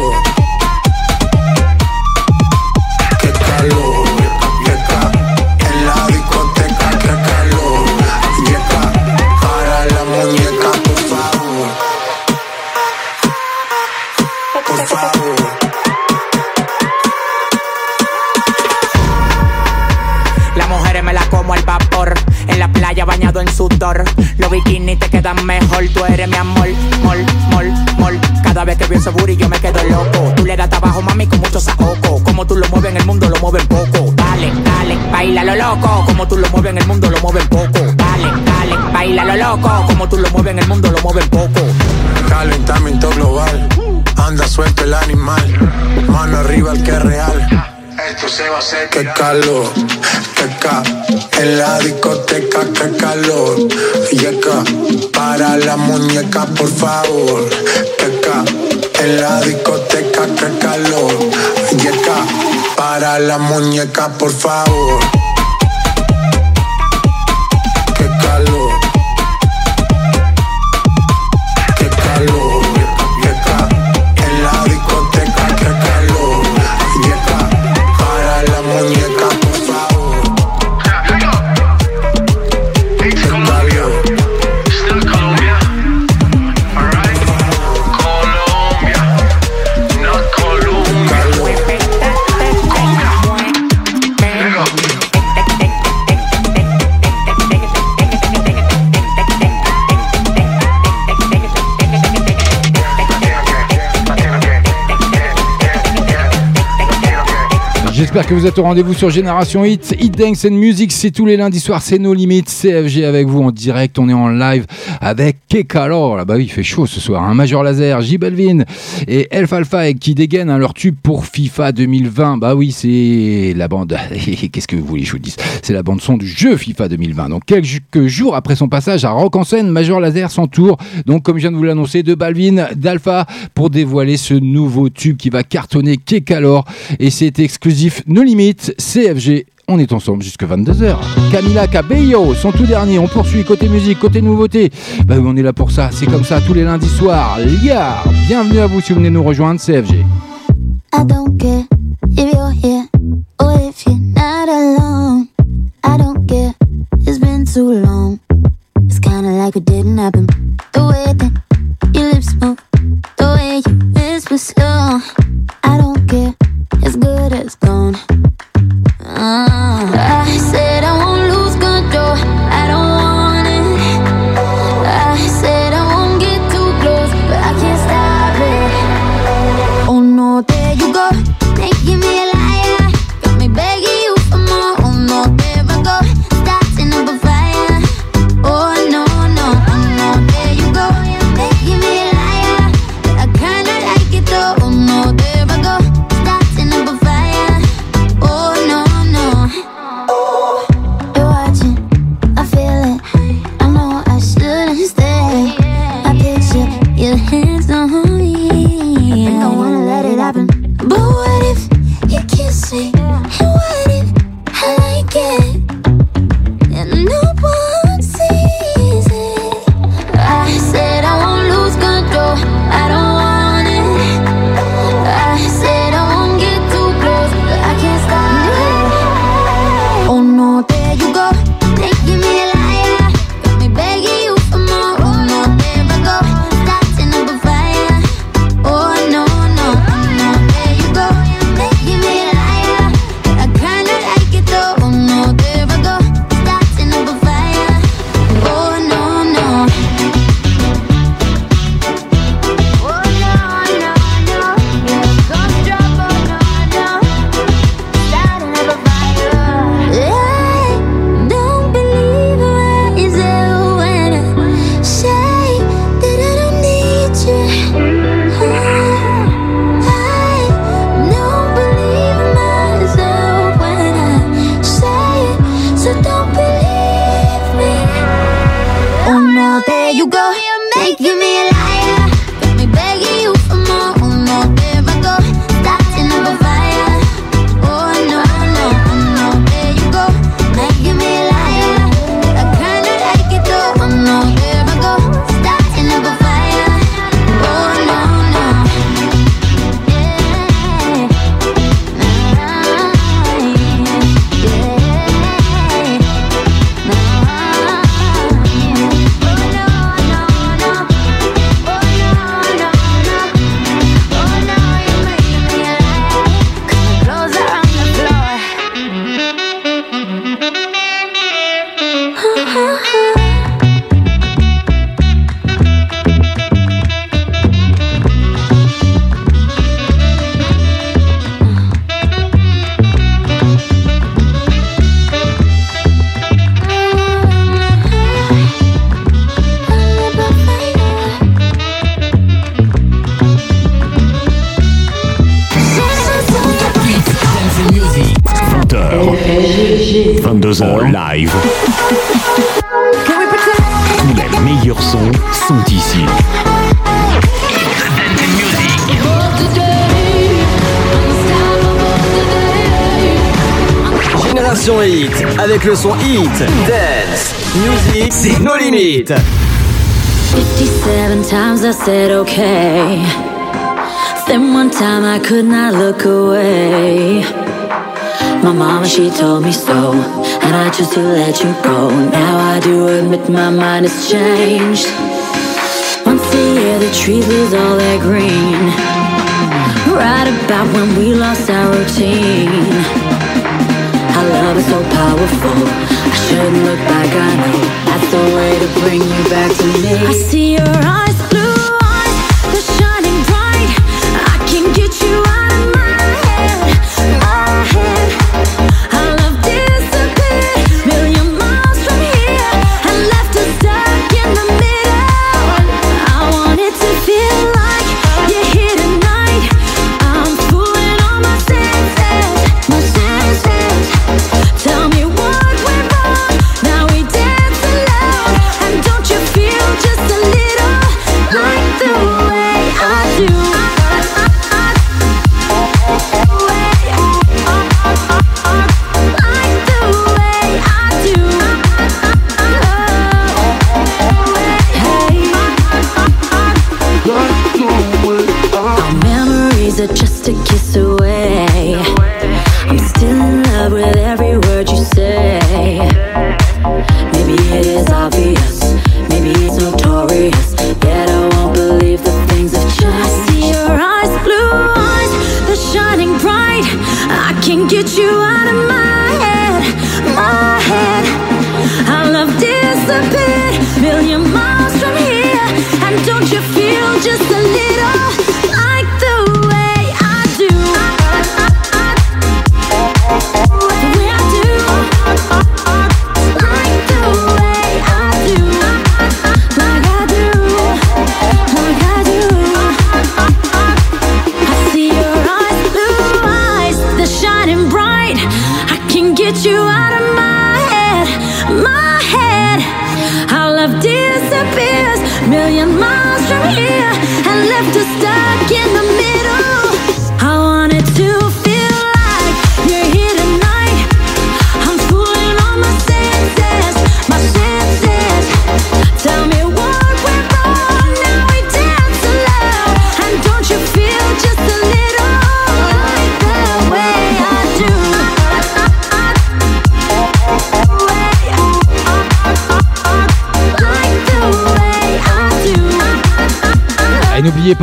S26: Los bikinis te quedan mejor. Tú eres mi amor, mol, mol, mol. Cada vez que veo ese booty yo me quedo loco. Tú le das trabajo, mami, con mucho saoco. Como tú lo mueves en el mundo, lo mueven poco. Dale, dale, baila lo loco. Como tú lo mueves en el mundo, lo mueven poco. Dale, dale, baila lo loco. Como tú lo mueves en el mundo, lo mueven poco.
S27: Calentamiento global, anda suelto el animal, mano arriba el que es real. Esto se va a hacer. Qué calor, qué ca, en la discoteca, qué calor. Llega para la muñeca, por favor. Qué ca, en la discoteca, qué calor. Llega para la muñeca, por favor.
S4: J'espère que vous êtes au rendez-vous sur Génération Hit. Hit Dance and Music, c'est tous les lundis soirs, c'est nos limites. CFG avec vous en direct, on est en live avec Kekalo. Là, bah oui, il fait chaud ce soir. Un Major Laser, J Belvin et Elf Alpha qui dégainent hein, leur tube pour FIFA 2020. Bah oui, c'est la bande. (laughs) Qu'est-ce que vous voulez je vous dise? C'est la bande son du jeu FIFA 2020. Donc quelques jours après son passage à Rock en scène, Major Laser s'entoure. Donc comme je viens de vous l'annoncer, de Balvin, d'Alpha pour dévoiler ce nouveau tube qui va cartonner Kekalor. Et c'est exclusif No Limites, CFG. On est ensemble jusque 22h. Camila Cabello, son tout dernier. On poursuit côté musique, côté nouveauté. Bah oui, on est là pour ça. C'est comme ça tous les lundis soirs. Liard, bienvenue à vous si vous venez nous rejoindre, CFG.
S18: I care
S28: let. Now I do admit my mind has changed. Once a year, the trees lose all their green. Right about when we lost our routine. Our love is so powerful. I shouldn't look back, I know that's the way to bring you back to me. I see your eyes,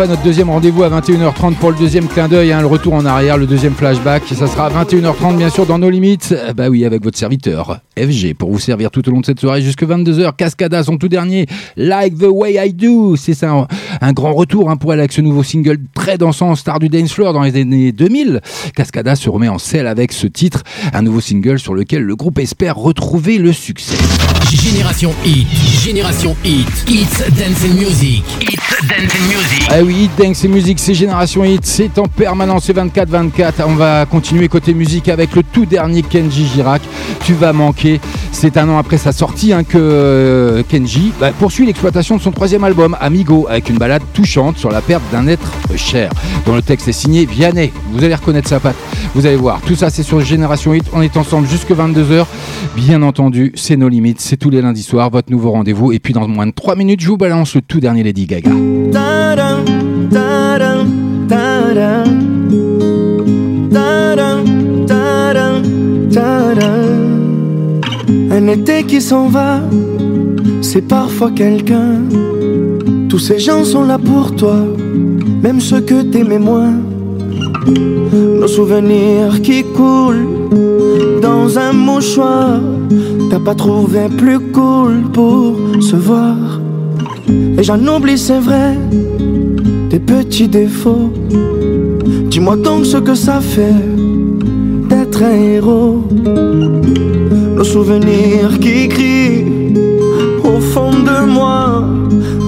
S4: notre deuxième rendez-vous à 21h30 pour le deuxième clin d'œil, hein, le retour en arrière, le deuxième flashback. Ça sera à 21h30 bien sûr dans nos limites. Euh, Bah oui, avec votre serviteur FG pour vous servir tout au long de cette soirée jusque 22h. Cascada, son tout dernier, Like the Way I Do. C'est ça, un, un grand retour hein, pour elle avec ce nouveau single très dansant, star du dance floor dans les années 2000. Cascada se remet en selle avec ce titre, un nouveau single sur lequel le groupe espère retrouver le succès.
S3: Génération Hit, Génération Hit, It's Dance and Music, It's Dance and Music.
S4: Ah oui, Hit Dance et musique, c'est Génération Hit, c'est en permanence, c'est 24-24. On va continuer côté musique avec le tout dernier Kenji Girac. Tu vas manquer. C'est un an après sa sortie hein, que euh, Kenji bah, poursuit l'exploitation de son troisième album, Amigo, avec une touchante sur la perte d'un être cher, dont le texte est signé Vianney. Vous allez reconnaître sa patte, vous allez voir. Tout ça, c'est sur Génération Hit. On est ensemble jusque 22h. Bien entendu, c'est nos limites, c'est tous les lundis soirs, votre nouveau rendez-vous. Et puis dans moins de 3 minutes, je vous balance le tout dernier Lady Gaga.
S29: Un été qui s'en va, c'est parfois quelqu'un. Tous ces gens sont là pour toi, même ceux que t'aimais moins. Nos souvenirs qui coulent dans un mouchoir. T'as pas trouvé plus cool pour se voir. Et j'en oublie, c'est vrai, tes petits défauts. Dis-moi donc ce que ça fait d'être un héros. Nos souvenirs qui crient au fond de moi.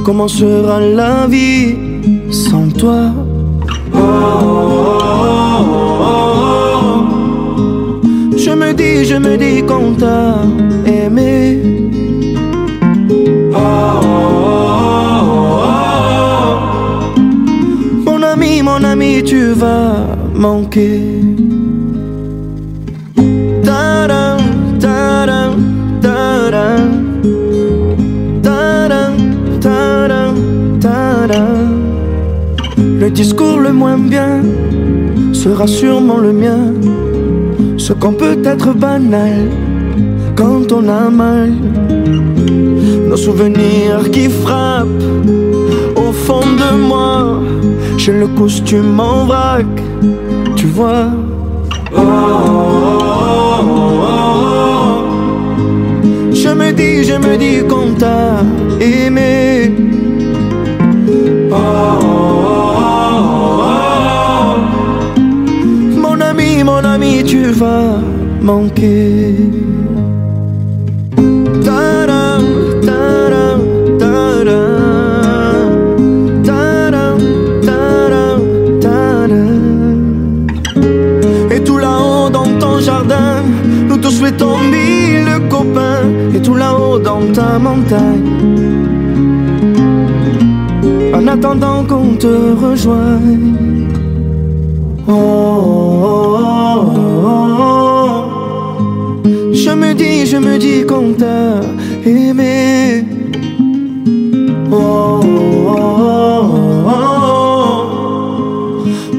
S29: Comment sera la vie sans toi? Je me dis, je me dis qu'on t'a aimé. Mon ami, mon ami, tu vas manquer. Discours le moins bien sera sûrement le mien. Ce qu'on peut être banal quand on a mal. Nos souvenirs qui frappent au fond de moi. J'ai le costume en vrac, tu vois. Je me dis, je me dis qu'on t'a aimé. Ami, tu vas manquer. Et tout là-haut dans ton jardin, nous te souhaitons mille copains. Et tout là-haut dans ta montagne, en attendant qu'on te rejoigne. Oh, je me dis qu'on t'a aimé. Oh, oh, oh.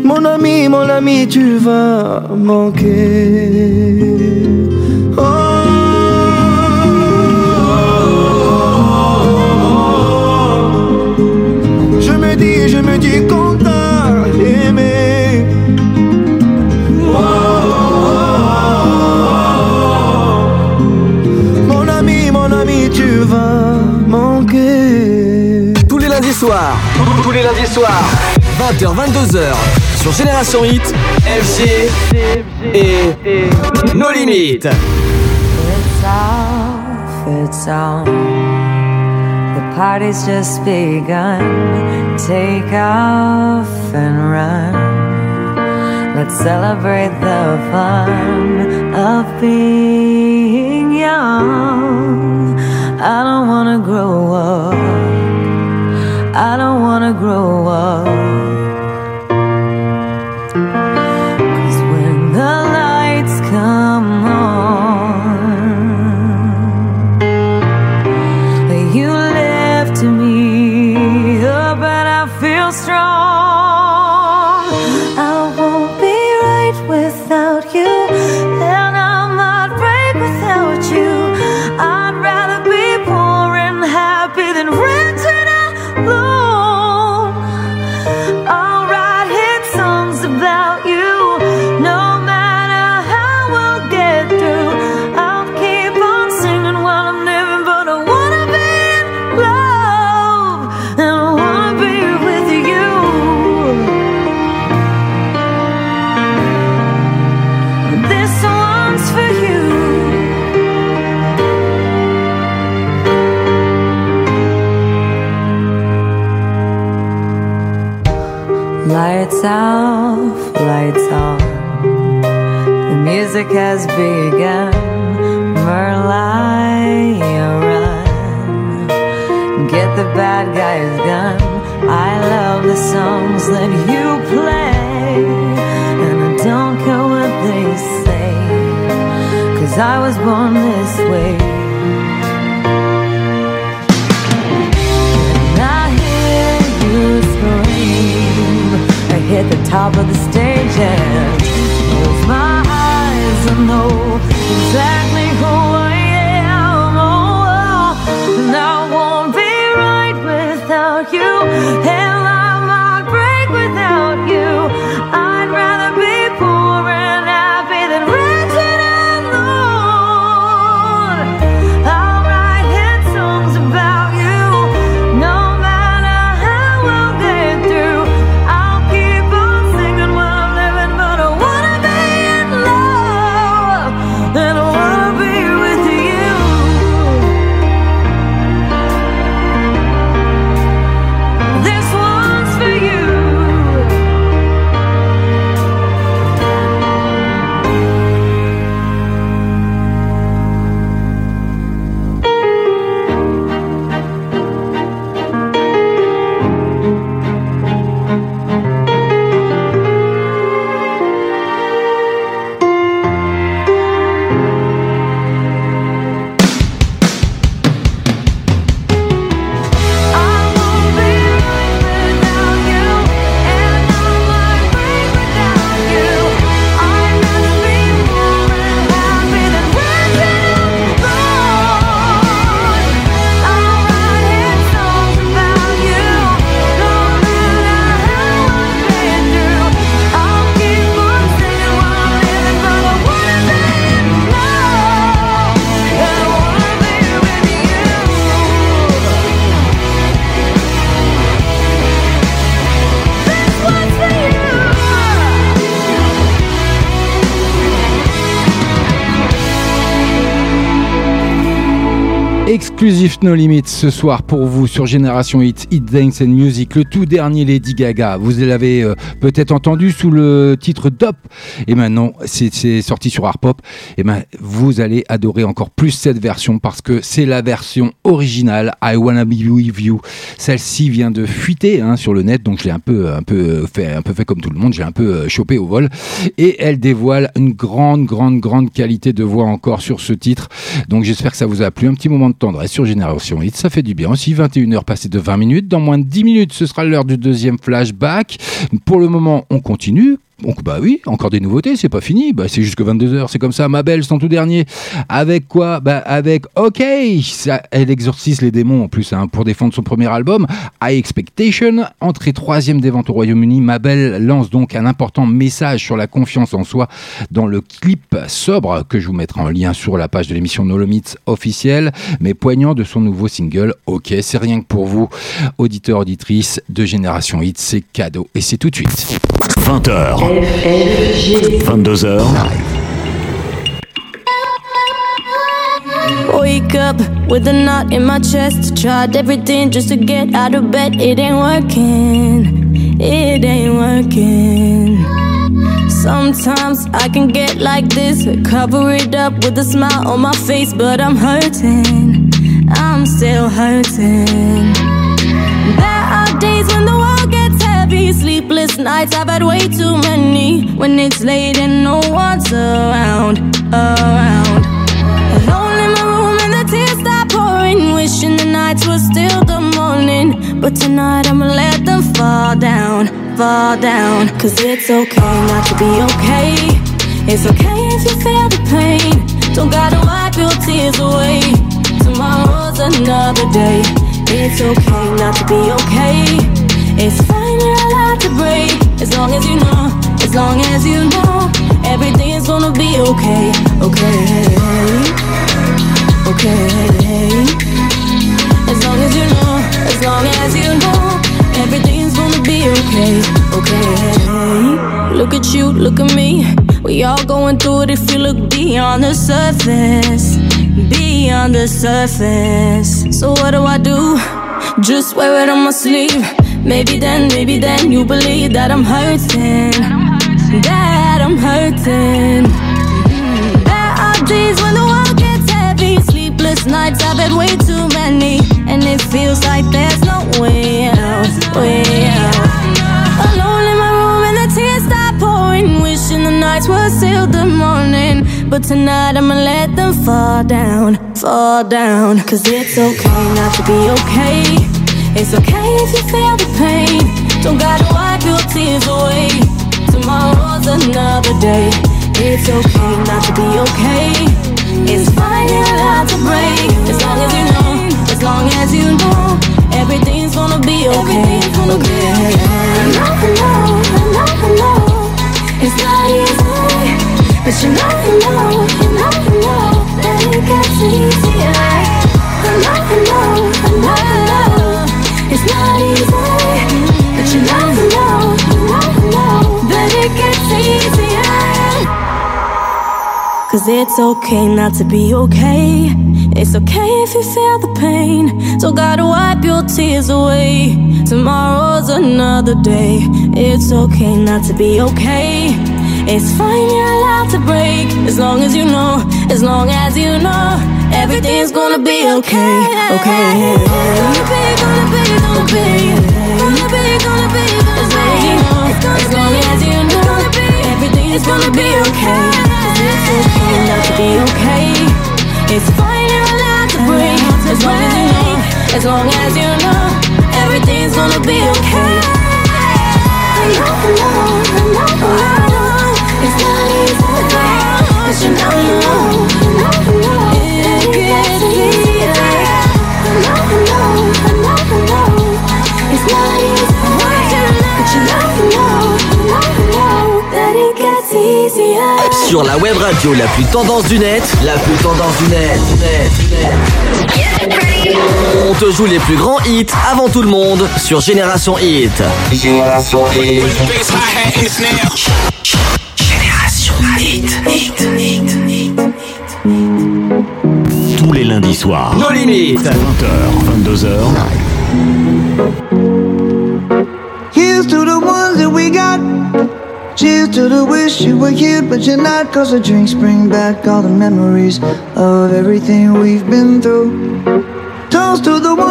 S29: Mon ami, mon ami, tu vas manquer.
S2: Tous les lundis soirs, 20h, 22h, sur Génération Hit, FG et nos limites.
S14: It's off, it's on. The party's just begun. Take off and run. Let's celebrate the fun of being young. I don't wanna grow up. I don't wanna grow up. No
S4: Limits ce soir pour vous sur Génération Hit, Hit Dance and Music, le tout dernier Lady Gaga. Vous l'avez euh, peut-être entendu sous le titre Dop et maintenant c'est sorti sur Art Pop. Et ben vous allez adorer encore plus cette version parce que c'est la version originale I Wanna Be With You. Celle-ci vient de fuiter hein, sur le net donc je l'ai un peu un peu fait un peu fait comme tout le monde, j'ai un peu euh, chopé au vol et elle dévoile une grande grande grande qualité de voix encore sur ce titre. Donc j'espère que ça vous a plu. Un petit moment de tendresse sur Génération Ça fait du bien aussi. 21h passées de 20 minutes. Dans moins de 10 minutes, ce sera l'heure du deuxième flashback. Pour le moment, on continue. Donc bah oui, encore des nouveautés, c'est pas fini. Bah c'est jusque 22h, c'est comme ça. Ma belle, en tout dernier. Avec quoi? Bah avec OK, elle exorcise les démons en plus hein, pour défendre son premier album, High Expectation. Entrée troisième des ventes au Royaume-Uni, Ma lance donc un important message sur la confiance en soi dans le clip sobre que je vous mettrai en lien sur la page de l'émission No Limits officielle, mais poignant de son nouveau single OK. C'est rien que pour vous, auditeurs, auditrices de Génération Hit, c'est cadeau et c'est tout de suite.
S1: 20h. 22h.
S28: Wake up with a knot in my chest. Tried everything just to get out of bed. It ain't working. It ain't working. Sometimes I can get like this. Cover it up with a smile on my face, but I'm hurting. I'm still hurting. There are days when the world. Sleepless nights, I've had way too many. When it's late and no one's around, around. Alone in my room and the tears start pouring. Wishing the nights were still the morning. But tonight I'ma let them fall down, fall down. Cause it's okay not to be okay. It's okay if you feel the pain. Don't gotta wipe your tears away. Tomorrow's another day. It's okay not to be okay. It's fine, to break. As long as you know, as long as you know, everything's gonna be okay. Okay, okay. As long as you know, as long as you know, everything's gonna be okay. Okay. Look at you, look at me. We all going through it if you look beyond the surface. Beyond the surface. So what do I do? Just wear it on my sleeve. Maybe then, maybe then you believe that I'm hurting. That I'm hurting. There are days when the world gets heavy. Sleepless nights, I've had way too many. And it feels like there's no way out. Way out. Alone in my room and the tears start pouring. Wishing the nights were still the morning. But tonight I'ma let them fall down, fall down. Cause it's okay not to be okay. It's okay if you feel the pain. Don't gotta wipe your tears away. Tomorrow's another day. It's okay not to be okay. It's fine, allowed to break. As long as you know, as long as you know, everything's gonna be okay. Okay. I know, I know, I know, I know. It's not easy, but you know, you know, you know, you know that it gets easier. I know, I know, I know. Cause it's okay not to be okay. It's okay if you feel the pain. So gotta wipe your tears away. Tomorrow's another day. It's okay not to be okay. It's fine, you're allowed to break. As long as you know, as long as you know, everything's gonna be okay. Okay. Gonna be, gonna be, gonna be. Gonna be, gonna be, gonna be. As long as you know, everything's gonna be okay. it's not to be okay. It's fine, you're allowed to break. As long as you know, as long as you know, everything's gonna be okay. I know, I know, I know, I know. It's not easy, but you know, you know, you know, you know. It gets easier. I know, I know, I know, I know. It's not easy,
S2: Sur la web radio la plus tendance du net, la plus tendance du net, net, net. On te joue les plus grands hits avant tout le monde sur Génération Hit. Génération Hit. Génération Hit.
S1: Tous les lundis Vendredi soir.
S2: Nos limites.
S1: 20h, 22h.
S30: Here's to the ones that we got. Cheers to the wish you were here, but you're not. Cause the drinks bring back all the memories of everything we've been through. Toast to the ones here today. Toast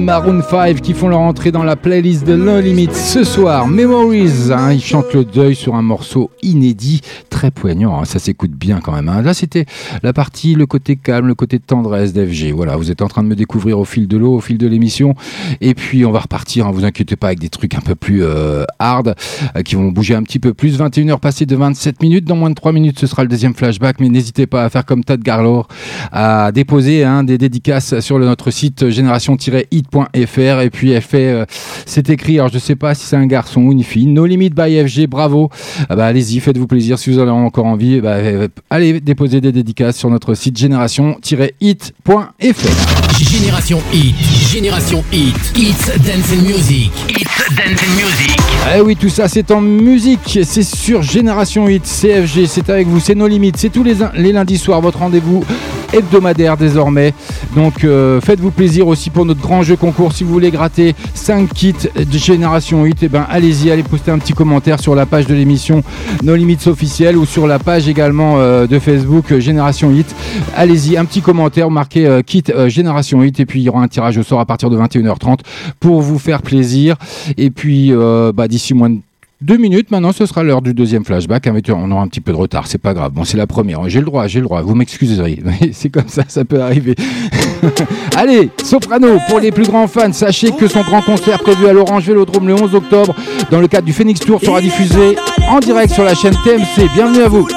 S4: Maroon 5 qui font leur entrée dans la playlist de No Limit ce soir. Memories, hein, ils chantent le deuil sur un morceau inédit, très poignant, hein, ça s'écoute bien quand même. hein. Là, c'était la partie, le côté calme, le côté tendresse d'FG. Voilà, vous êtes en train de me découvrir au fil de l'eau, au fil de l'émission. Et puis, on va repartir, vous inquiétez pas, avec des trucs un peu plus euh, hard, euh, qui vont bouger un petit peu plus. 21h passées de 27 minutes. Dans moins de 3 minutes, ce sera le deuxième flashback. Mais n'hésitez pas à faire comme Tad Garlow, à déposer des dédicaces sur notre site Et puis, elle fait, euh, c'est écrit, alors je sais pas si c'est un garçon ou une fille. No Limit by FG, bravo. Ah bah, allez-y, faites-vous plaisir. Si vous en avez encore envie, bah, euh, allez déposer des dédicaces sur notre site génération-hit.fr.
S3: Génération Hit, Génération Hit, Hits Dance and Music, Hits Dance and Music.
S4: Eh oui, tout ça c'est en musique, c'est sur Génération 8, CFG, c'est avec vous, c'est nos limites, c'est tous les, les lundis soirs, votre rendez-vous hebdomadaire désormais. Donc euh, faites-vous plaisir aussi pour notre grand jeu concours. Si vous voulez gratter 5 kits de Génération 8, eh ben, allez-y, allez poster un petit commentaire sur la page de l'émission Nos Limites officielle ou sur la page également euh, de Facebook euh, Génération 8. Allez-y, un petit commentaire, marquez kit Génération 8 et puis il y aura un tirage au sort à partir de 21h30 pour vous faire plaisir. Et puis bah, d'ici moins de deux minutes, maintenant ce sera l'heure du deuxième flashback. Avec- On aura un petit peu de retard, c'est pas grave. Bon, c'est la première. J'ai le droit, j'ai le droit. Vous m'excuserez. Mais (laughs) C'est comme ça, ça peut arriver. (laughs) Allez, Soprano, pour les plus grands fans, sachez que son grand concert prévu à l'Orange Vélodrome le 11 octobre, dans le cadre du Phoenix Tour, sera diffusé en direct sur la chaîne TMC. Bienvenue à vous.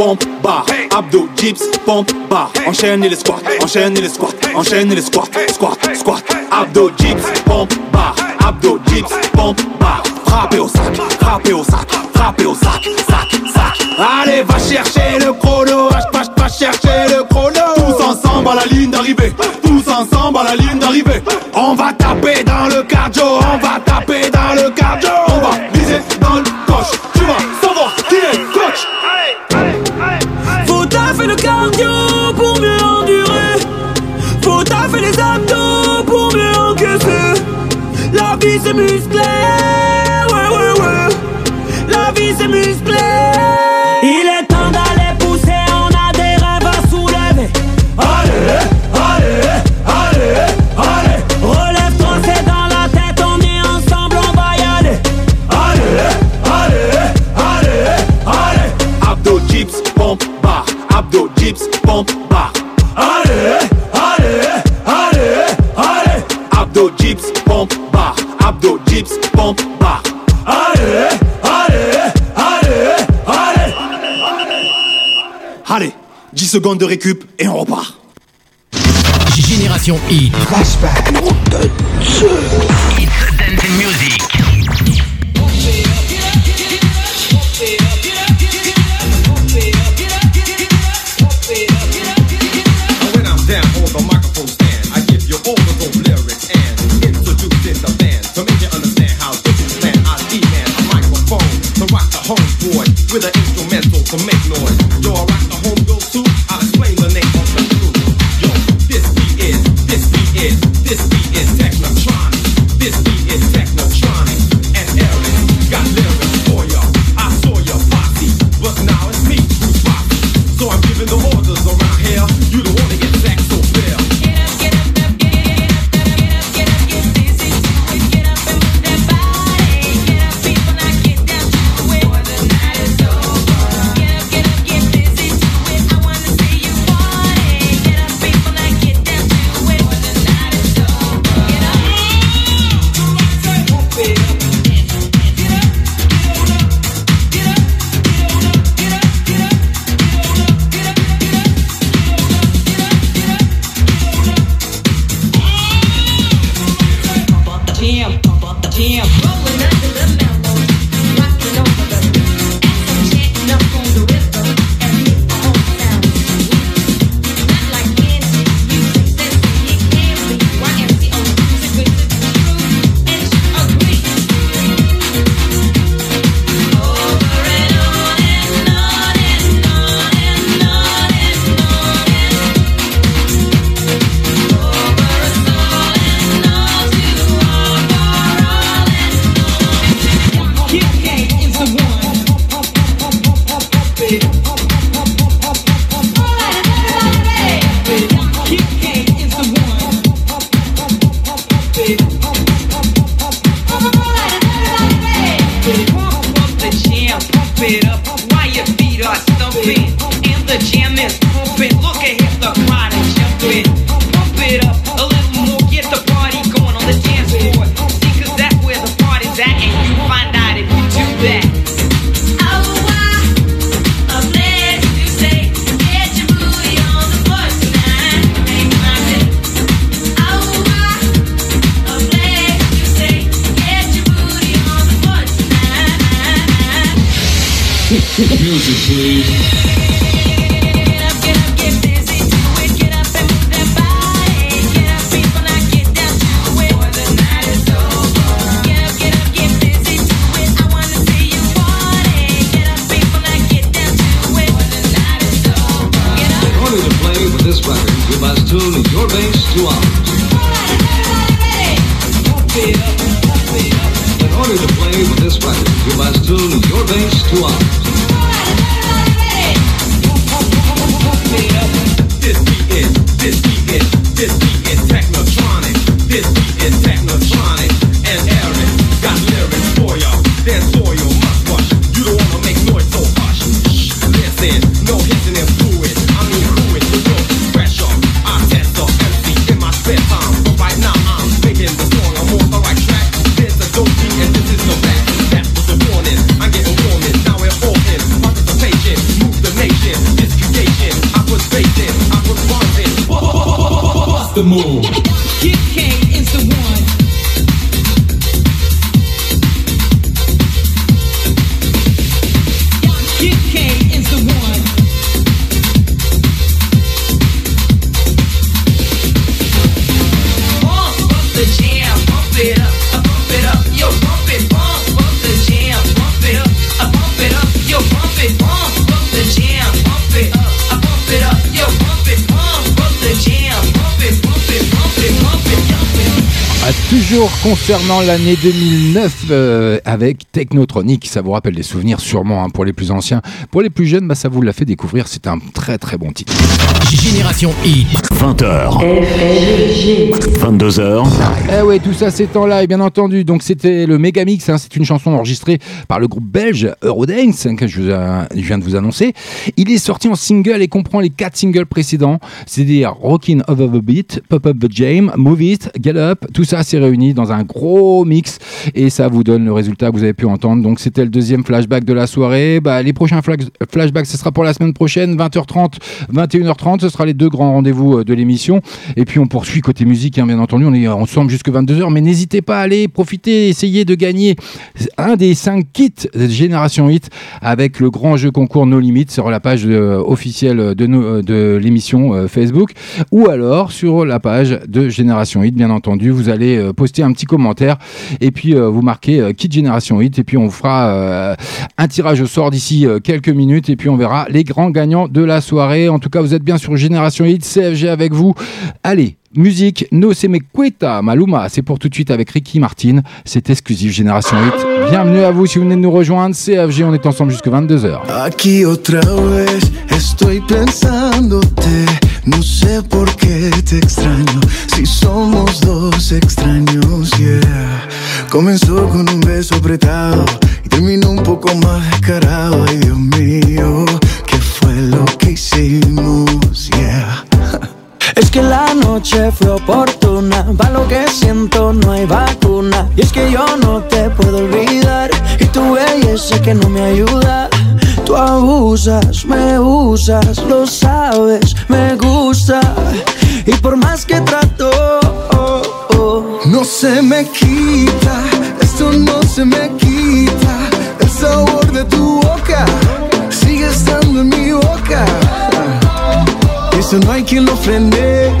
S31: pompe, barre. Abdos,
S32: dips, pompe, barre. Enchaîne les squats, enchaîne les squats, enchaîne les squats, squat, squat. Abdos, dips, pompe, barre. Abdos, dips, pompe, barre. Frappez au sac, frappez au sac, frappez au sac, sac, sac. Allez, va chercher le chrono, va, va chercher le chrono. Tous ensemble à la ligne d'arrivée, tous ensemble à la ligne d'arrivée. On va taper dans le cardio, on va
S33: It's a Bah. Allez, allez, allez, allez. Allez,
S32: 10 secondes de récup et on repart.
S3: Génération
S28: I. Give you all the lyrics and the moon.
S4: Toujours concernant l'année 2009 euh, avec Technotronic, ça vous rappelle des souvenirs sûrement hein, pour les plus anciens. Pour les plus jeunes, bah, ça vous l'a fait découvrir, c'est un très très bon titre.
S3: Génération Hit.
S1: 20h. 22h.
S4: Eh ouais, tout ça c'est en live, bien entendu. Donc c'était le Megamix, hein, c'est une chanson enregistrée par le groupe belge Eurodance hein, que je, vous a- je viens de vous annoncer. Il est sorti en single et comprend les quatre singles précédents, c'est-à-dire Rockin' Over the Beat, Pop Up the Jam, Move It, Get Up. Tout ça s'est réuni dans un gros mix et ça vous donne le résultat que vous avez pu entendre. Donc c'était le deuxième flashback de la soirée. Bah, les prochains flashbacks, ce sera pour la semaine prochaine, 20h30, 21h30. Ce sera les deux grands rendez-vous euh, de l'émission. Et puis on poursuit côté musique, hein, bien entendu. On est ensemble jusque 22h. Mais n'hésitez pas à aller profiter, essayer de gagner un des cinq kits de Génération Hit avec le grand jeu concours No Limit sur la page euh, officielle de, nos- de l'émission euh, Facebook ou alors sur la page de Génération Hit, bien entendu. Vous allez euh, poster un petit commentaire et puis euh, vous marquez euh, kit Génération Hit et puis on vous fera euh, un tirage au sort d'ici quelques minutes et puis on verra les grands gagnants de la soirée. En tout cas, vous êtes bien sur Génération Hit, CFG avec vous. Allez, musique, No Se Me Cueta, Maluma, c'est pour tout de suite avec Ricky Martin. C'est exclusif Génération Hit. Bienvenue à vous si vous venez de nous rejoindre. CFG, on est ensemble jusque 22h.
S29: Aquí otra vez estoy pensándote, no sé por qué te extraño, si somos dos extraños, yeah. Comenzó con un beso apretado y terminó un poco más descarado, ay Dios mío, ¿qué fue lo que hicimos, yeah? (laughs)
S34: Es que la noche fue oportuna, para lo que siento no hay vacuna. Y es que yo no te puedo olvidar, y tu belleza que no me ayuda. Tú abusas, me usas, lo sabes, me gusta. Y por más que trato, oh,
S29: No se me quita, esto no se me quita. El sabor de tu boca sigue estando en mi boca. Eso no hay quien lo frene,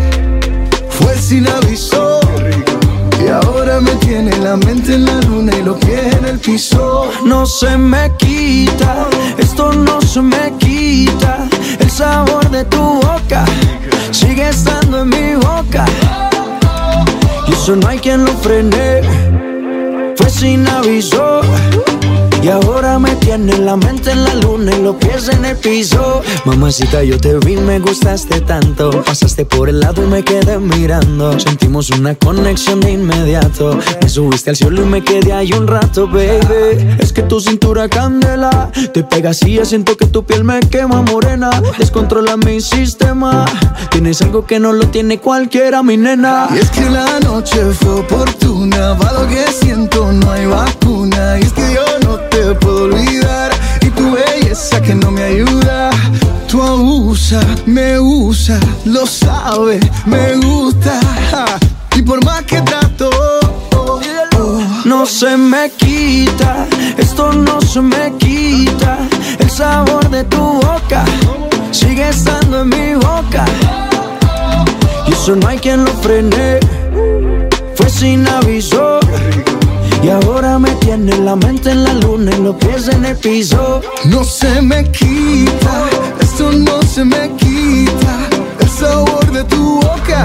S29: fue sin aviso. Ahora me tiene la mente en la luna y los pies en el piso.
S34: no se me quita, esto no se me quita. El sabor de tu boca sigue estando en mi boca. Y eso no hay quien lo frene, fue sin aviso. Y ahora me tiene la mente en la luna y los pies en el piso. Mamacita, yo te vi, me gustaste tanto. Pasaste por el lado y me quedé mirando. Sentimos una conexión de inmediato. Me subiste al cielo y me quedé ahí un rato, baby. Es que tu cintura candela te pega así, yo siento que tu piel me quema morena. Descontrola mi sistema. Tienes algo que no lo tiene cualquiera, mi nena.
S29: Y es que la noche fue oportuna, para lo que siento no hay vacuna. Y es que yo no te puedo olvidar, y tu belleza que no me ayuda. Tú abusas, me usa, lo sabes, me gusta. Y por más que trato,
S34: No se me quita, esto no se me quita. El sabor de tu boca sigue estando en mi boca. Y eso no hay quien lo frene, fue sin aviso. Y ahora me tiene la mente en la luna y los pies en el piso.
S29: no se me quita, esto no se me quita. El sabor de tu boca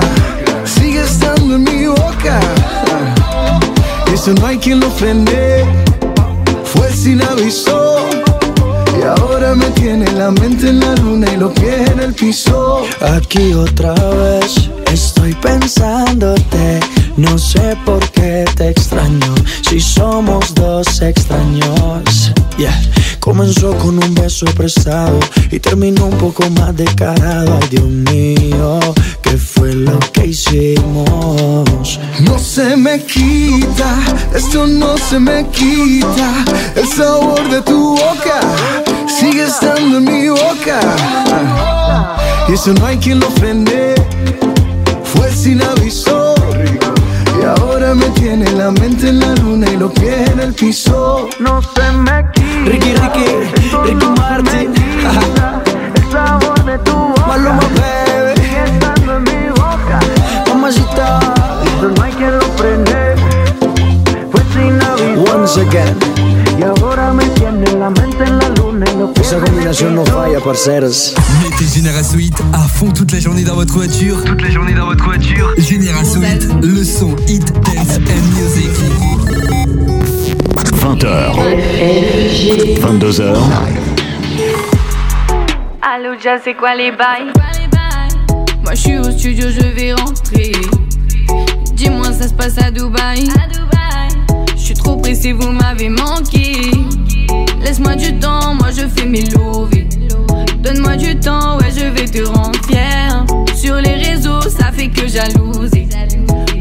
S29: sigue estando en mi boca. Eso no hay quien lo frene, fue sin aviso. Y ahora me tiene la mente en la luna y los pies en el piso.
S34: Aquí otra vez estoy pensándote. No sé por qué te extraño. Si somos dos extraños. Yeah. Comenzó con un beso prestado y terminó un poco más descarado. Ay, Dios mío, ¿qué fue lo que hicimos?
S29: No se me quita, esto no se me quita. El sabor de tu boca sigue estando en mi boca. Y eso no hay quien lo frene, fue sin aviso. Ahora me tiene la mente en la luna y los pies en el piso.
S34: No se me quita. Ricky, Ricky, Ricky Martin.
S29: El sabor de tu boca
S34: Maluma, baby.
S29: sigue estando en mi boca.
S34: Mamacita.
S29: Eso no hay quien lo frene, fue sin aviso.
S34: Once again.
S29: Y ahora me tiene la mente
S34: Esa combinación no falla, parceros.
S16: Mettez Génération Hit à fond toute la journée dans votre voiture. Toute la journée dans votre voiture. Génération Hit, le son hit, dance and music.
S1: 20h. 22h.
S23: Allô, Jazz, c'est quoi les bails? Moi, je suis au studio, je vais rentrer. Dis-moi, ça se passe à Dubaï? Je suis trop pressé, vous m'avez manqué. Laisse-moi du temps, moi je fais mes lovés. Donne-moi du temps, ouais, je vais te rendre fier. Sur les réseaux, ça fait que jalouser.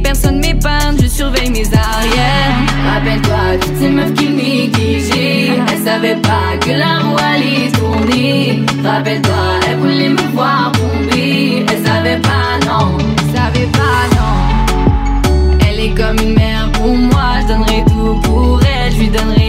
S23: Personne m'épargne, je surveille mes arrières. Rappelle-toi, toutes ces meufs qui négligeaient. Elles savaient pas que la roue allait tourner. Rappelle-toi, elles voulaient me voir tomber. Elles savaient pas, non. Elles savaient pas, non. Elle est comme une mère pour moi, je donnerai tout pour elle, je lui donnerai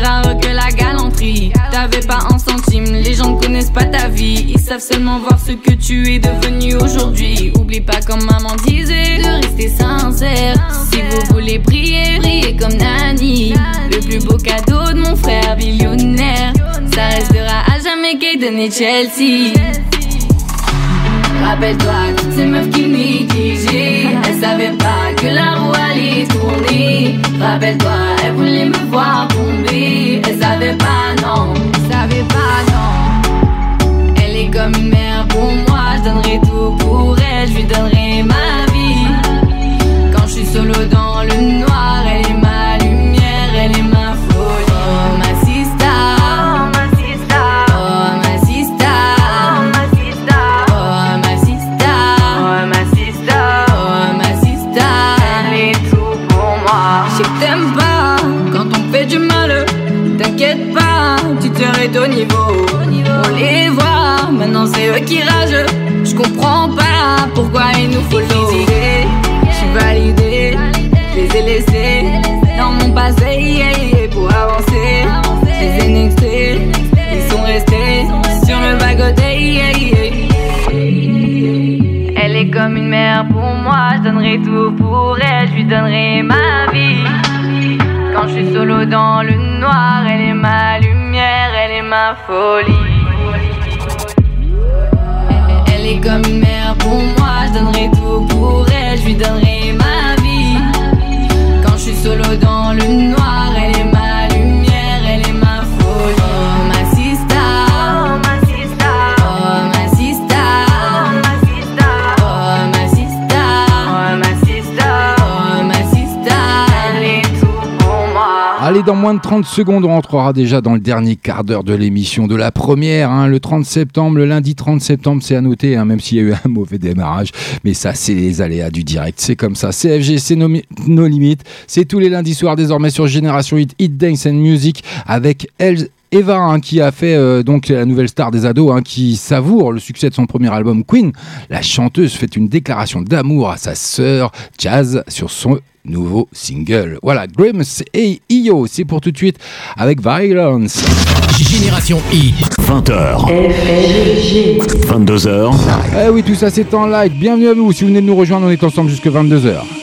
S23: aussi rare que la galanterie. T'avais pas un centime, les gens ne connaissent pas ta vie. Ils savent seulement voir ce que tu es devenu aujourd'hui. Oublie pas comme maman disait, de rester sincère. Si vous voulez briller, brillez comme Nani. Le plus beau cadeau de mon frère millionnaire. Ça restera à jamais Kaden et Chelsea. Rappelle-toi, toutes ces meufs qui négligeaient Elles savaient pas que la roue allait tourner Rappelle-toi, elles voulaient me voir tomber Pas, non, elles savaient pas, non. Elle est comme une mère pour moi Je donnerai tout pour elle, je lui donnerai qui Je comprends pas Pourquoi il nous faut critiquer Je suis validé Je les ai laissés Dans mon passé Pour avancer les ai nextés Ils sont restés Sur le yeah. Elle est comme une mère pour moi, je donnerai tout pour elle, je lui donnerai ma vie. Quand je suis solo dans le noir, elle est ma lumière, elle est ma folie. Est comme mère pour moi, je donnerai tout pour elle, je lui donnerai ma vie. Quand je suis solo dans le noir,
S4: Dans moins de 30 secondes, on rentrera déjà dans le dernier quart d'heure de l'émission de la première, hein, le 30 septembre, le lundi 30 septembre, c'est à noter, hein, même s'il y a eu un (laughs) mauvais démarrage. Mais ça, c'est les aléas du direct, c'est comme ça. CFG, c'est nos limites. C'est tous les lundis soirs désormais sur Génération Hit, Hit Dance and Music avec Elle. Eva, hein, qui a fait euh, donc la nouvelle star des ados, hein, qui savoure le succès de son premier album Queen, la chanteuse fait une déclaration d'amour à sa sœur Jazz sur son nouveau single. Voilà, Grims et Io, c'est pour tout de suite avec Violence.
S3: Génération Hit.
S1: 20h. 22h.
S4: Eh oui, tout ça c'est en live. Bienvenue à vous. Si vous venez de nous rejoindre, on est ensemble jusque 22h.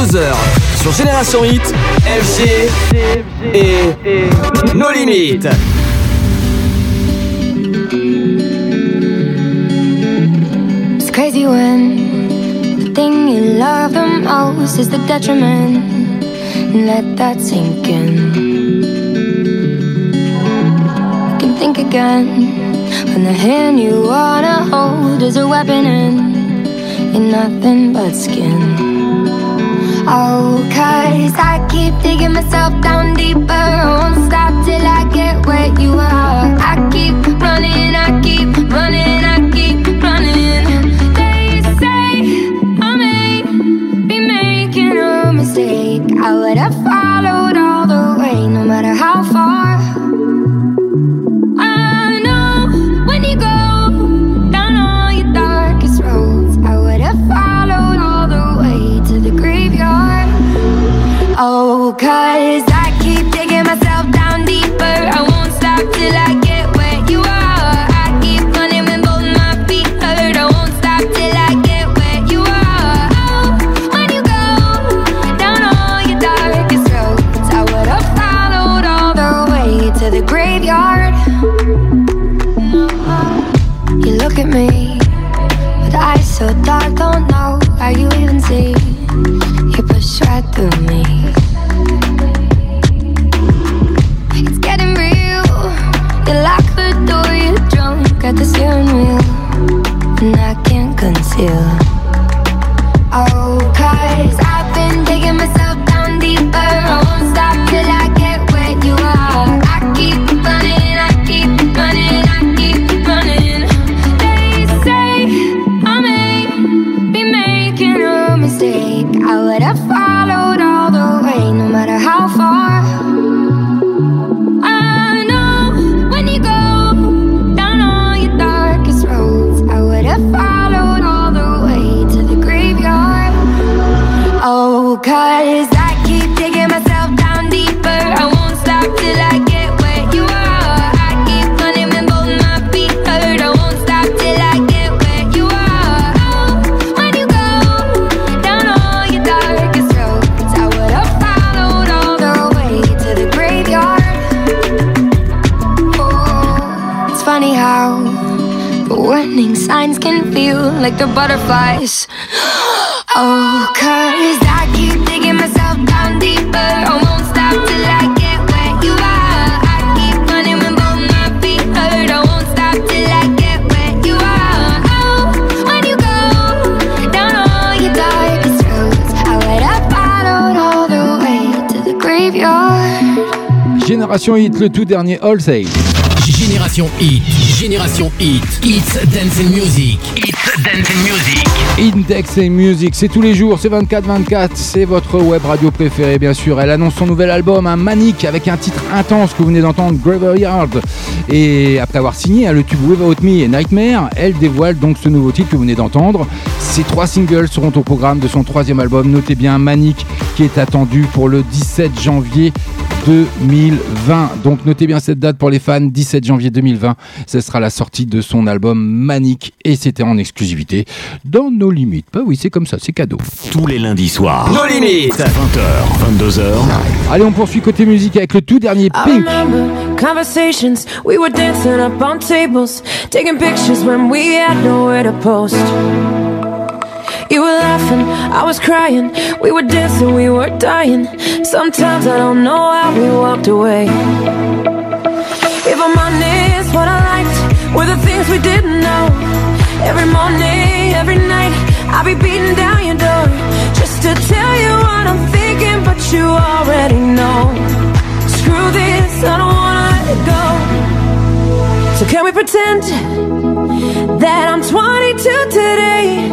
S2: 22h. Sur Génération Hit, FG et nos limites.
S22: It's crazy when the thing you love the most is the detriment. Let that sink in. You can think again when the hand you wanna hold is a weapon and you're nothing but skin. Oh, cause I keep digging myself down deeper. I won't stop till I get where you are. I keep running, I keep running, they're butterflies. Oh, cause I keep digging myself down deeper. I won't stop till I get where you are. I keep running when both my feet hurt. I won't stop till I get where you are. Oh, when you go down all your darkest roads, I would have followed all the way to the graveyard.
S4: Génération Hit, le tout dernier All Say.
S3: Génération Hit, Génération Hit, It's Dancing Music, It's Dancing Music.
S4: Index et Music, c'est tous les jours, c'est 24-24, c'est votre web radio préférée bien sûr. Elle annonce son nouvel album, un Manic, avec un titre intense que vous venez d'entendre, Graveyard. Et après avoir signé hein, le tube Without Me et Nightmare, elle dévoile donc ce nouveau titre que vous venez d'entendre. Ces trois singles seront au programme de son troisième album, notez bien Manic, qui est attendu pour le 17 janvier 2020. Donc notez bien cette date pour les fans, 17 janvier 2020. Ce sera la sortie de son album Manic et c'était en exclusivité dans nos limites. Bah oui, c'est comme ça, c'est cadeau.
S1: Tous les lundis soirs.
S2: Nos limites.
S1: 20h, 22h.
S4: Allez, on poursuit côté musique avec le tout dernier Pink.
S14: remember conversations. We were dancing up on tables, taking pictures when we had nowhere to post. You were laughing, I was crying. We were dancing, we were dying. Sometimes I don't know how we walked away. If I'm honest, what I liked were the things we didn't know. Every morning, every night, I'll be beating down your door just to tell you what I'm thinking, but you already know. Screw this, I don't wanna let it go. So can we pretend that I'm 22 today,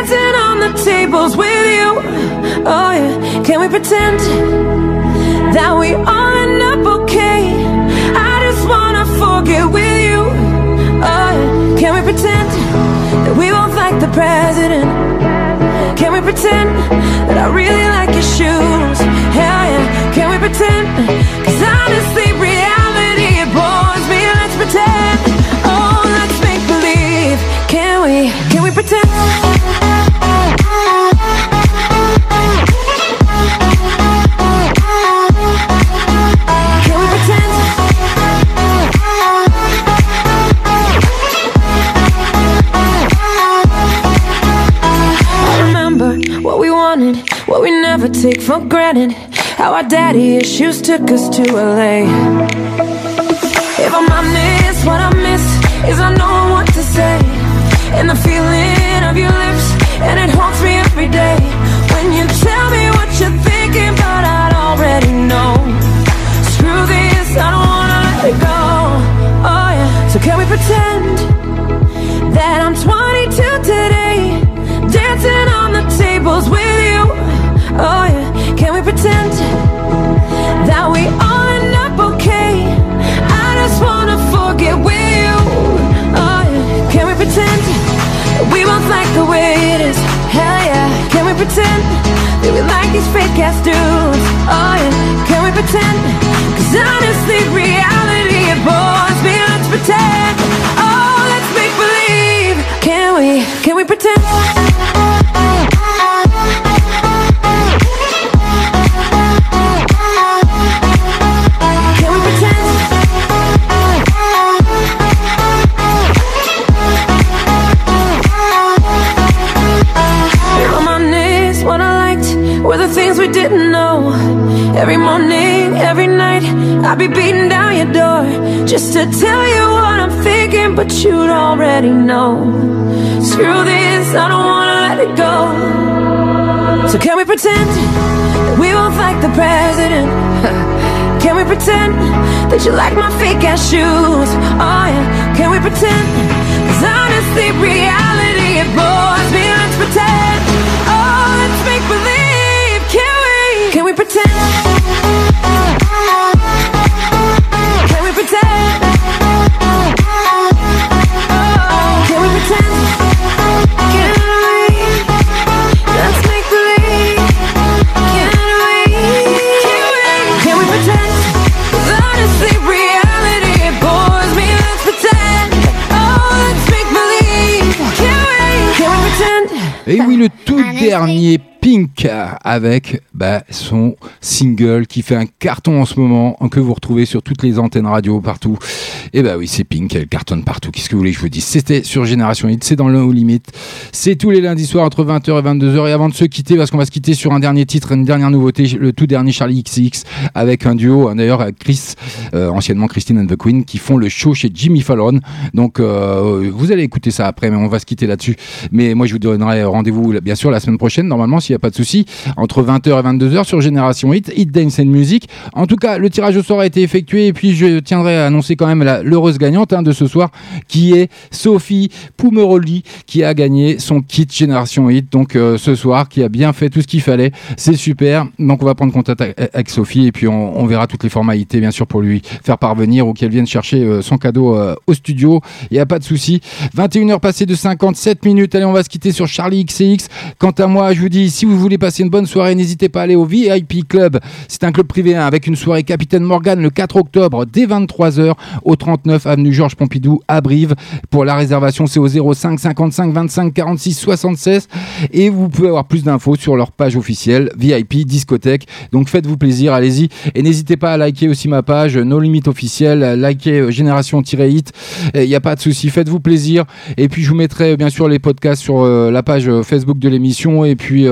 S14: dancing on the tables with you? Oh yeah, can we pretend that we all end up okay? I just wanna forget with you. Oh yeah, can we pretend that we both like the president? Can we pretend that I really like your shoes? Hell yeah, can we pretend? Cause honestly, reality it bores me. Let's pretend. Oh, let's make believe. Can we? Can we pretend? Take for granted how our daddy issues took us to LA. If I'm honest, what I miss is I know what to say. And the feeling of your lips, and it haunts me every day. When you tell me what you're thinking, but I already know. Screw this, I don't wanna let it go. Oh yeah, so can we pretend these fake ass dudes? Oh yeah, can we pretend? Cause honestly, reality it bores me. Let's pretend. Oh, let's make believe. Can we? Can we pretend? Pretend that we both like the president? (laughs) Can we pretend that you like my fake ass shoes? Oh yeah, can we pretend? Cause honestly, reality it bores me. Let's pretend.
S4: Et oui, le tout dernier Pink avec bah, son single qui fait un carton en ce moment, que vous retrouvez sur toutes les antennes radio partout. Et bah oui, c'est Pink, elle cartonne partout. Qu'est-ce que vous voulez que je vous dise? C'était sur Génération Hit, c'est dans le No Limit. C'est tous les lundis soirs entre 20h et 22h. Et avant de se quitter, parce qu'on va se quitter sur un dernier titre, une dernière nouveauté, le tout dernier Charlie XX avec un duo, hein, d'ailleurs Chris, euh, anciennement Christine and the Queen, qui font le show chez Jimmy Fallon. Donc euh, vous allez écouter ça après, mais on va se quitter là-dessus. Mais moi je vous donnerai rendez-vous bien sûr la semaine prochaine, normalement, s'il n'y a pas de souci, entre 20h et 22h sur Génération Hit, Hit Dance and Music. En tout cas, le tirage au sort a été effectué et puis je tiendrai à annoncer quand même l'heureuse gagnante hein, de ce soir, qui est Sophie Poumeroli, qui a gagné son kit Génération Hit. Donc euh, ce soir, qui a bien fait tout ce qu'il fallait. C'est super. Donc on va prendre contact avec- Sophie et puis on, verra toutes les formalités, bien sûr, pour lui faire parvenir ou qu'elle vienne chercher euh, son cadeau euh, au studio. Il n'y a pas de souci. 21h passées de 57 minutes. Allez, on va se quitter sur Charlie XCX. Quant à moi, je vous dis, si vous voulez passer une bonne soirée, n'hésitez pas à aller au VIP Club. C'est un club privé hein, avec une soirée Capitaine Morgan le 4 octobre dès 23h au 39 avenue Georges Pompidou à Brive. Pour la réservation, c'est au 05 55 25 46 76 et vous pouvez avoir plus d'infos sur leur page officielle VIP discothèque. Donc faites-vous plaisir, allez-y et n'hésitez pas à liker aussi ma page No Limit officielle, liker euh, Génération-Hit. Il n'y a pas de souci, faites-vous plaisir et puis je vous mettrai bien sûr les podcasts sur euh, la page euh, Facebook de l'émission et puis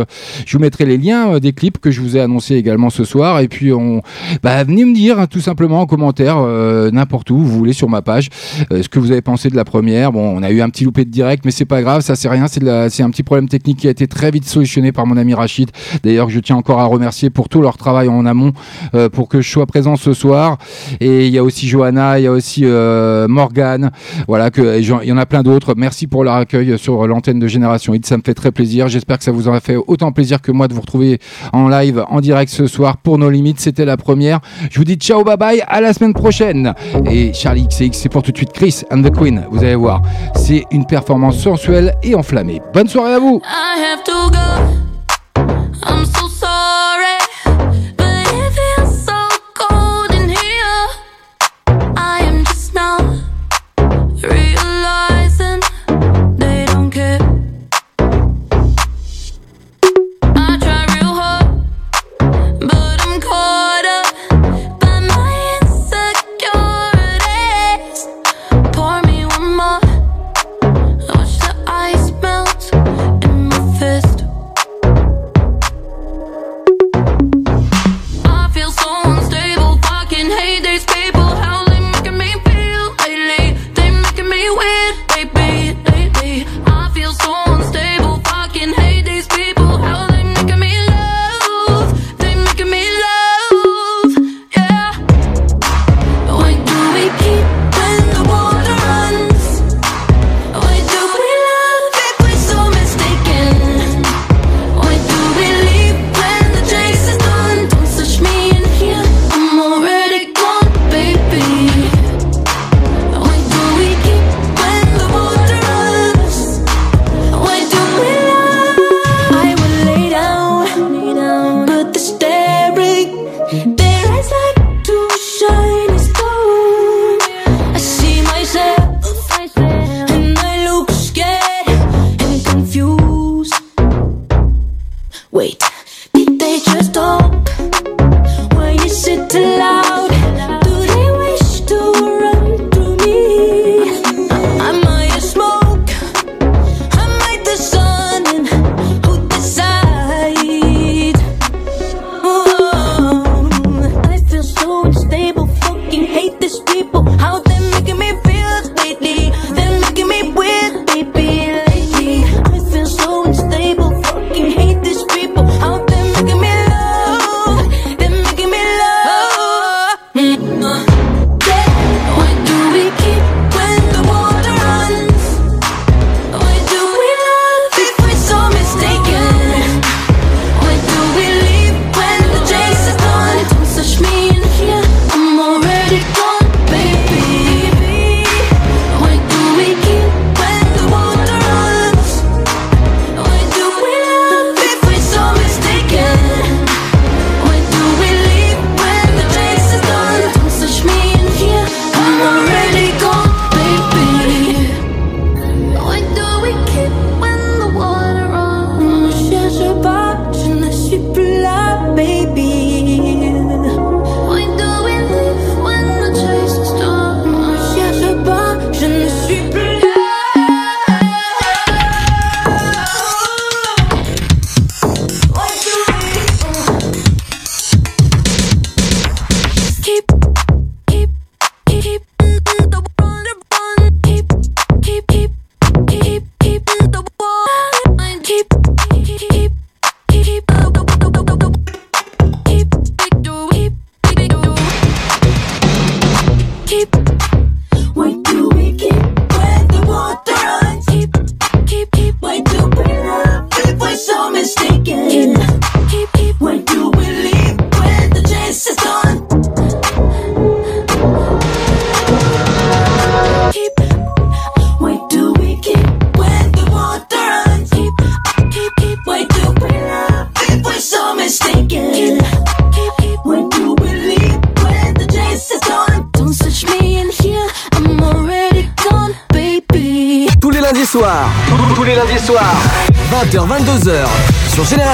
S4: je vous mettrai les liens des clips que je vous ai annoncés également ce soir et puis on bah, venez me dire hein, tout simplement en commentaire euh, n'importe où vous voulez sur ma page euh, ce que vous avez pensé de la première. Bon, on a eu un petit loupé de direct mais c'est pas grave, ça c'est rien, c'est un petit problème technique qui a été très vite solutionné par mon ami Rachid. D'ailleurs, je tiens encore à remercier pour tout leur travail en amont euh, pour que je sois présent ce soir et il y a aussi Johanna, il y a aussi Morgane, voilà il y en a plein d'autres. Merci pour leur accueil sur l'antenne de Génération Hit, ça me fait très plaisir. J'espère que ça vous aura fait autant plaisir que moi de vous retrouver en live, en direct ce soir pour nos limites. C'était la première. Je vous dis ciao, bye bye, à la semaine prochaine. Et Charlie XX, c'est pour tout de suite Chris and the Queen. Vous allez voir, c'est une performance sensuelle et enflammée. Bonne soirée à vous.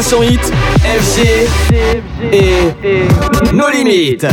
S2: Sur Hit, FG et nos limites.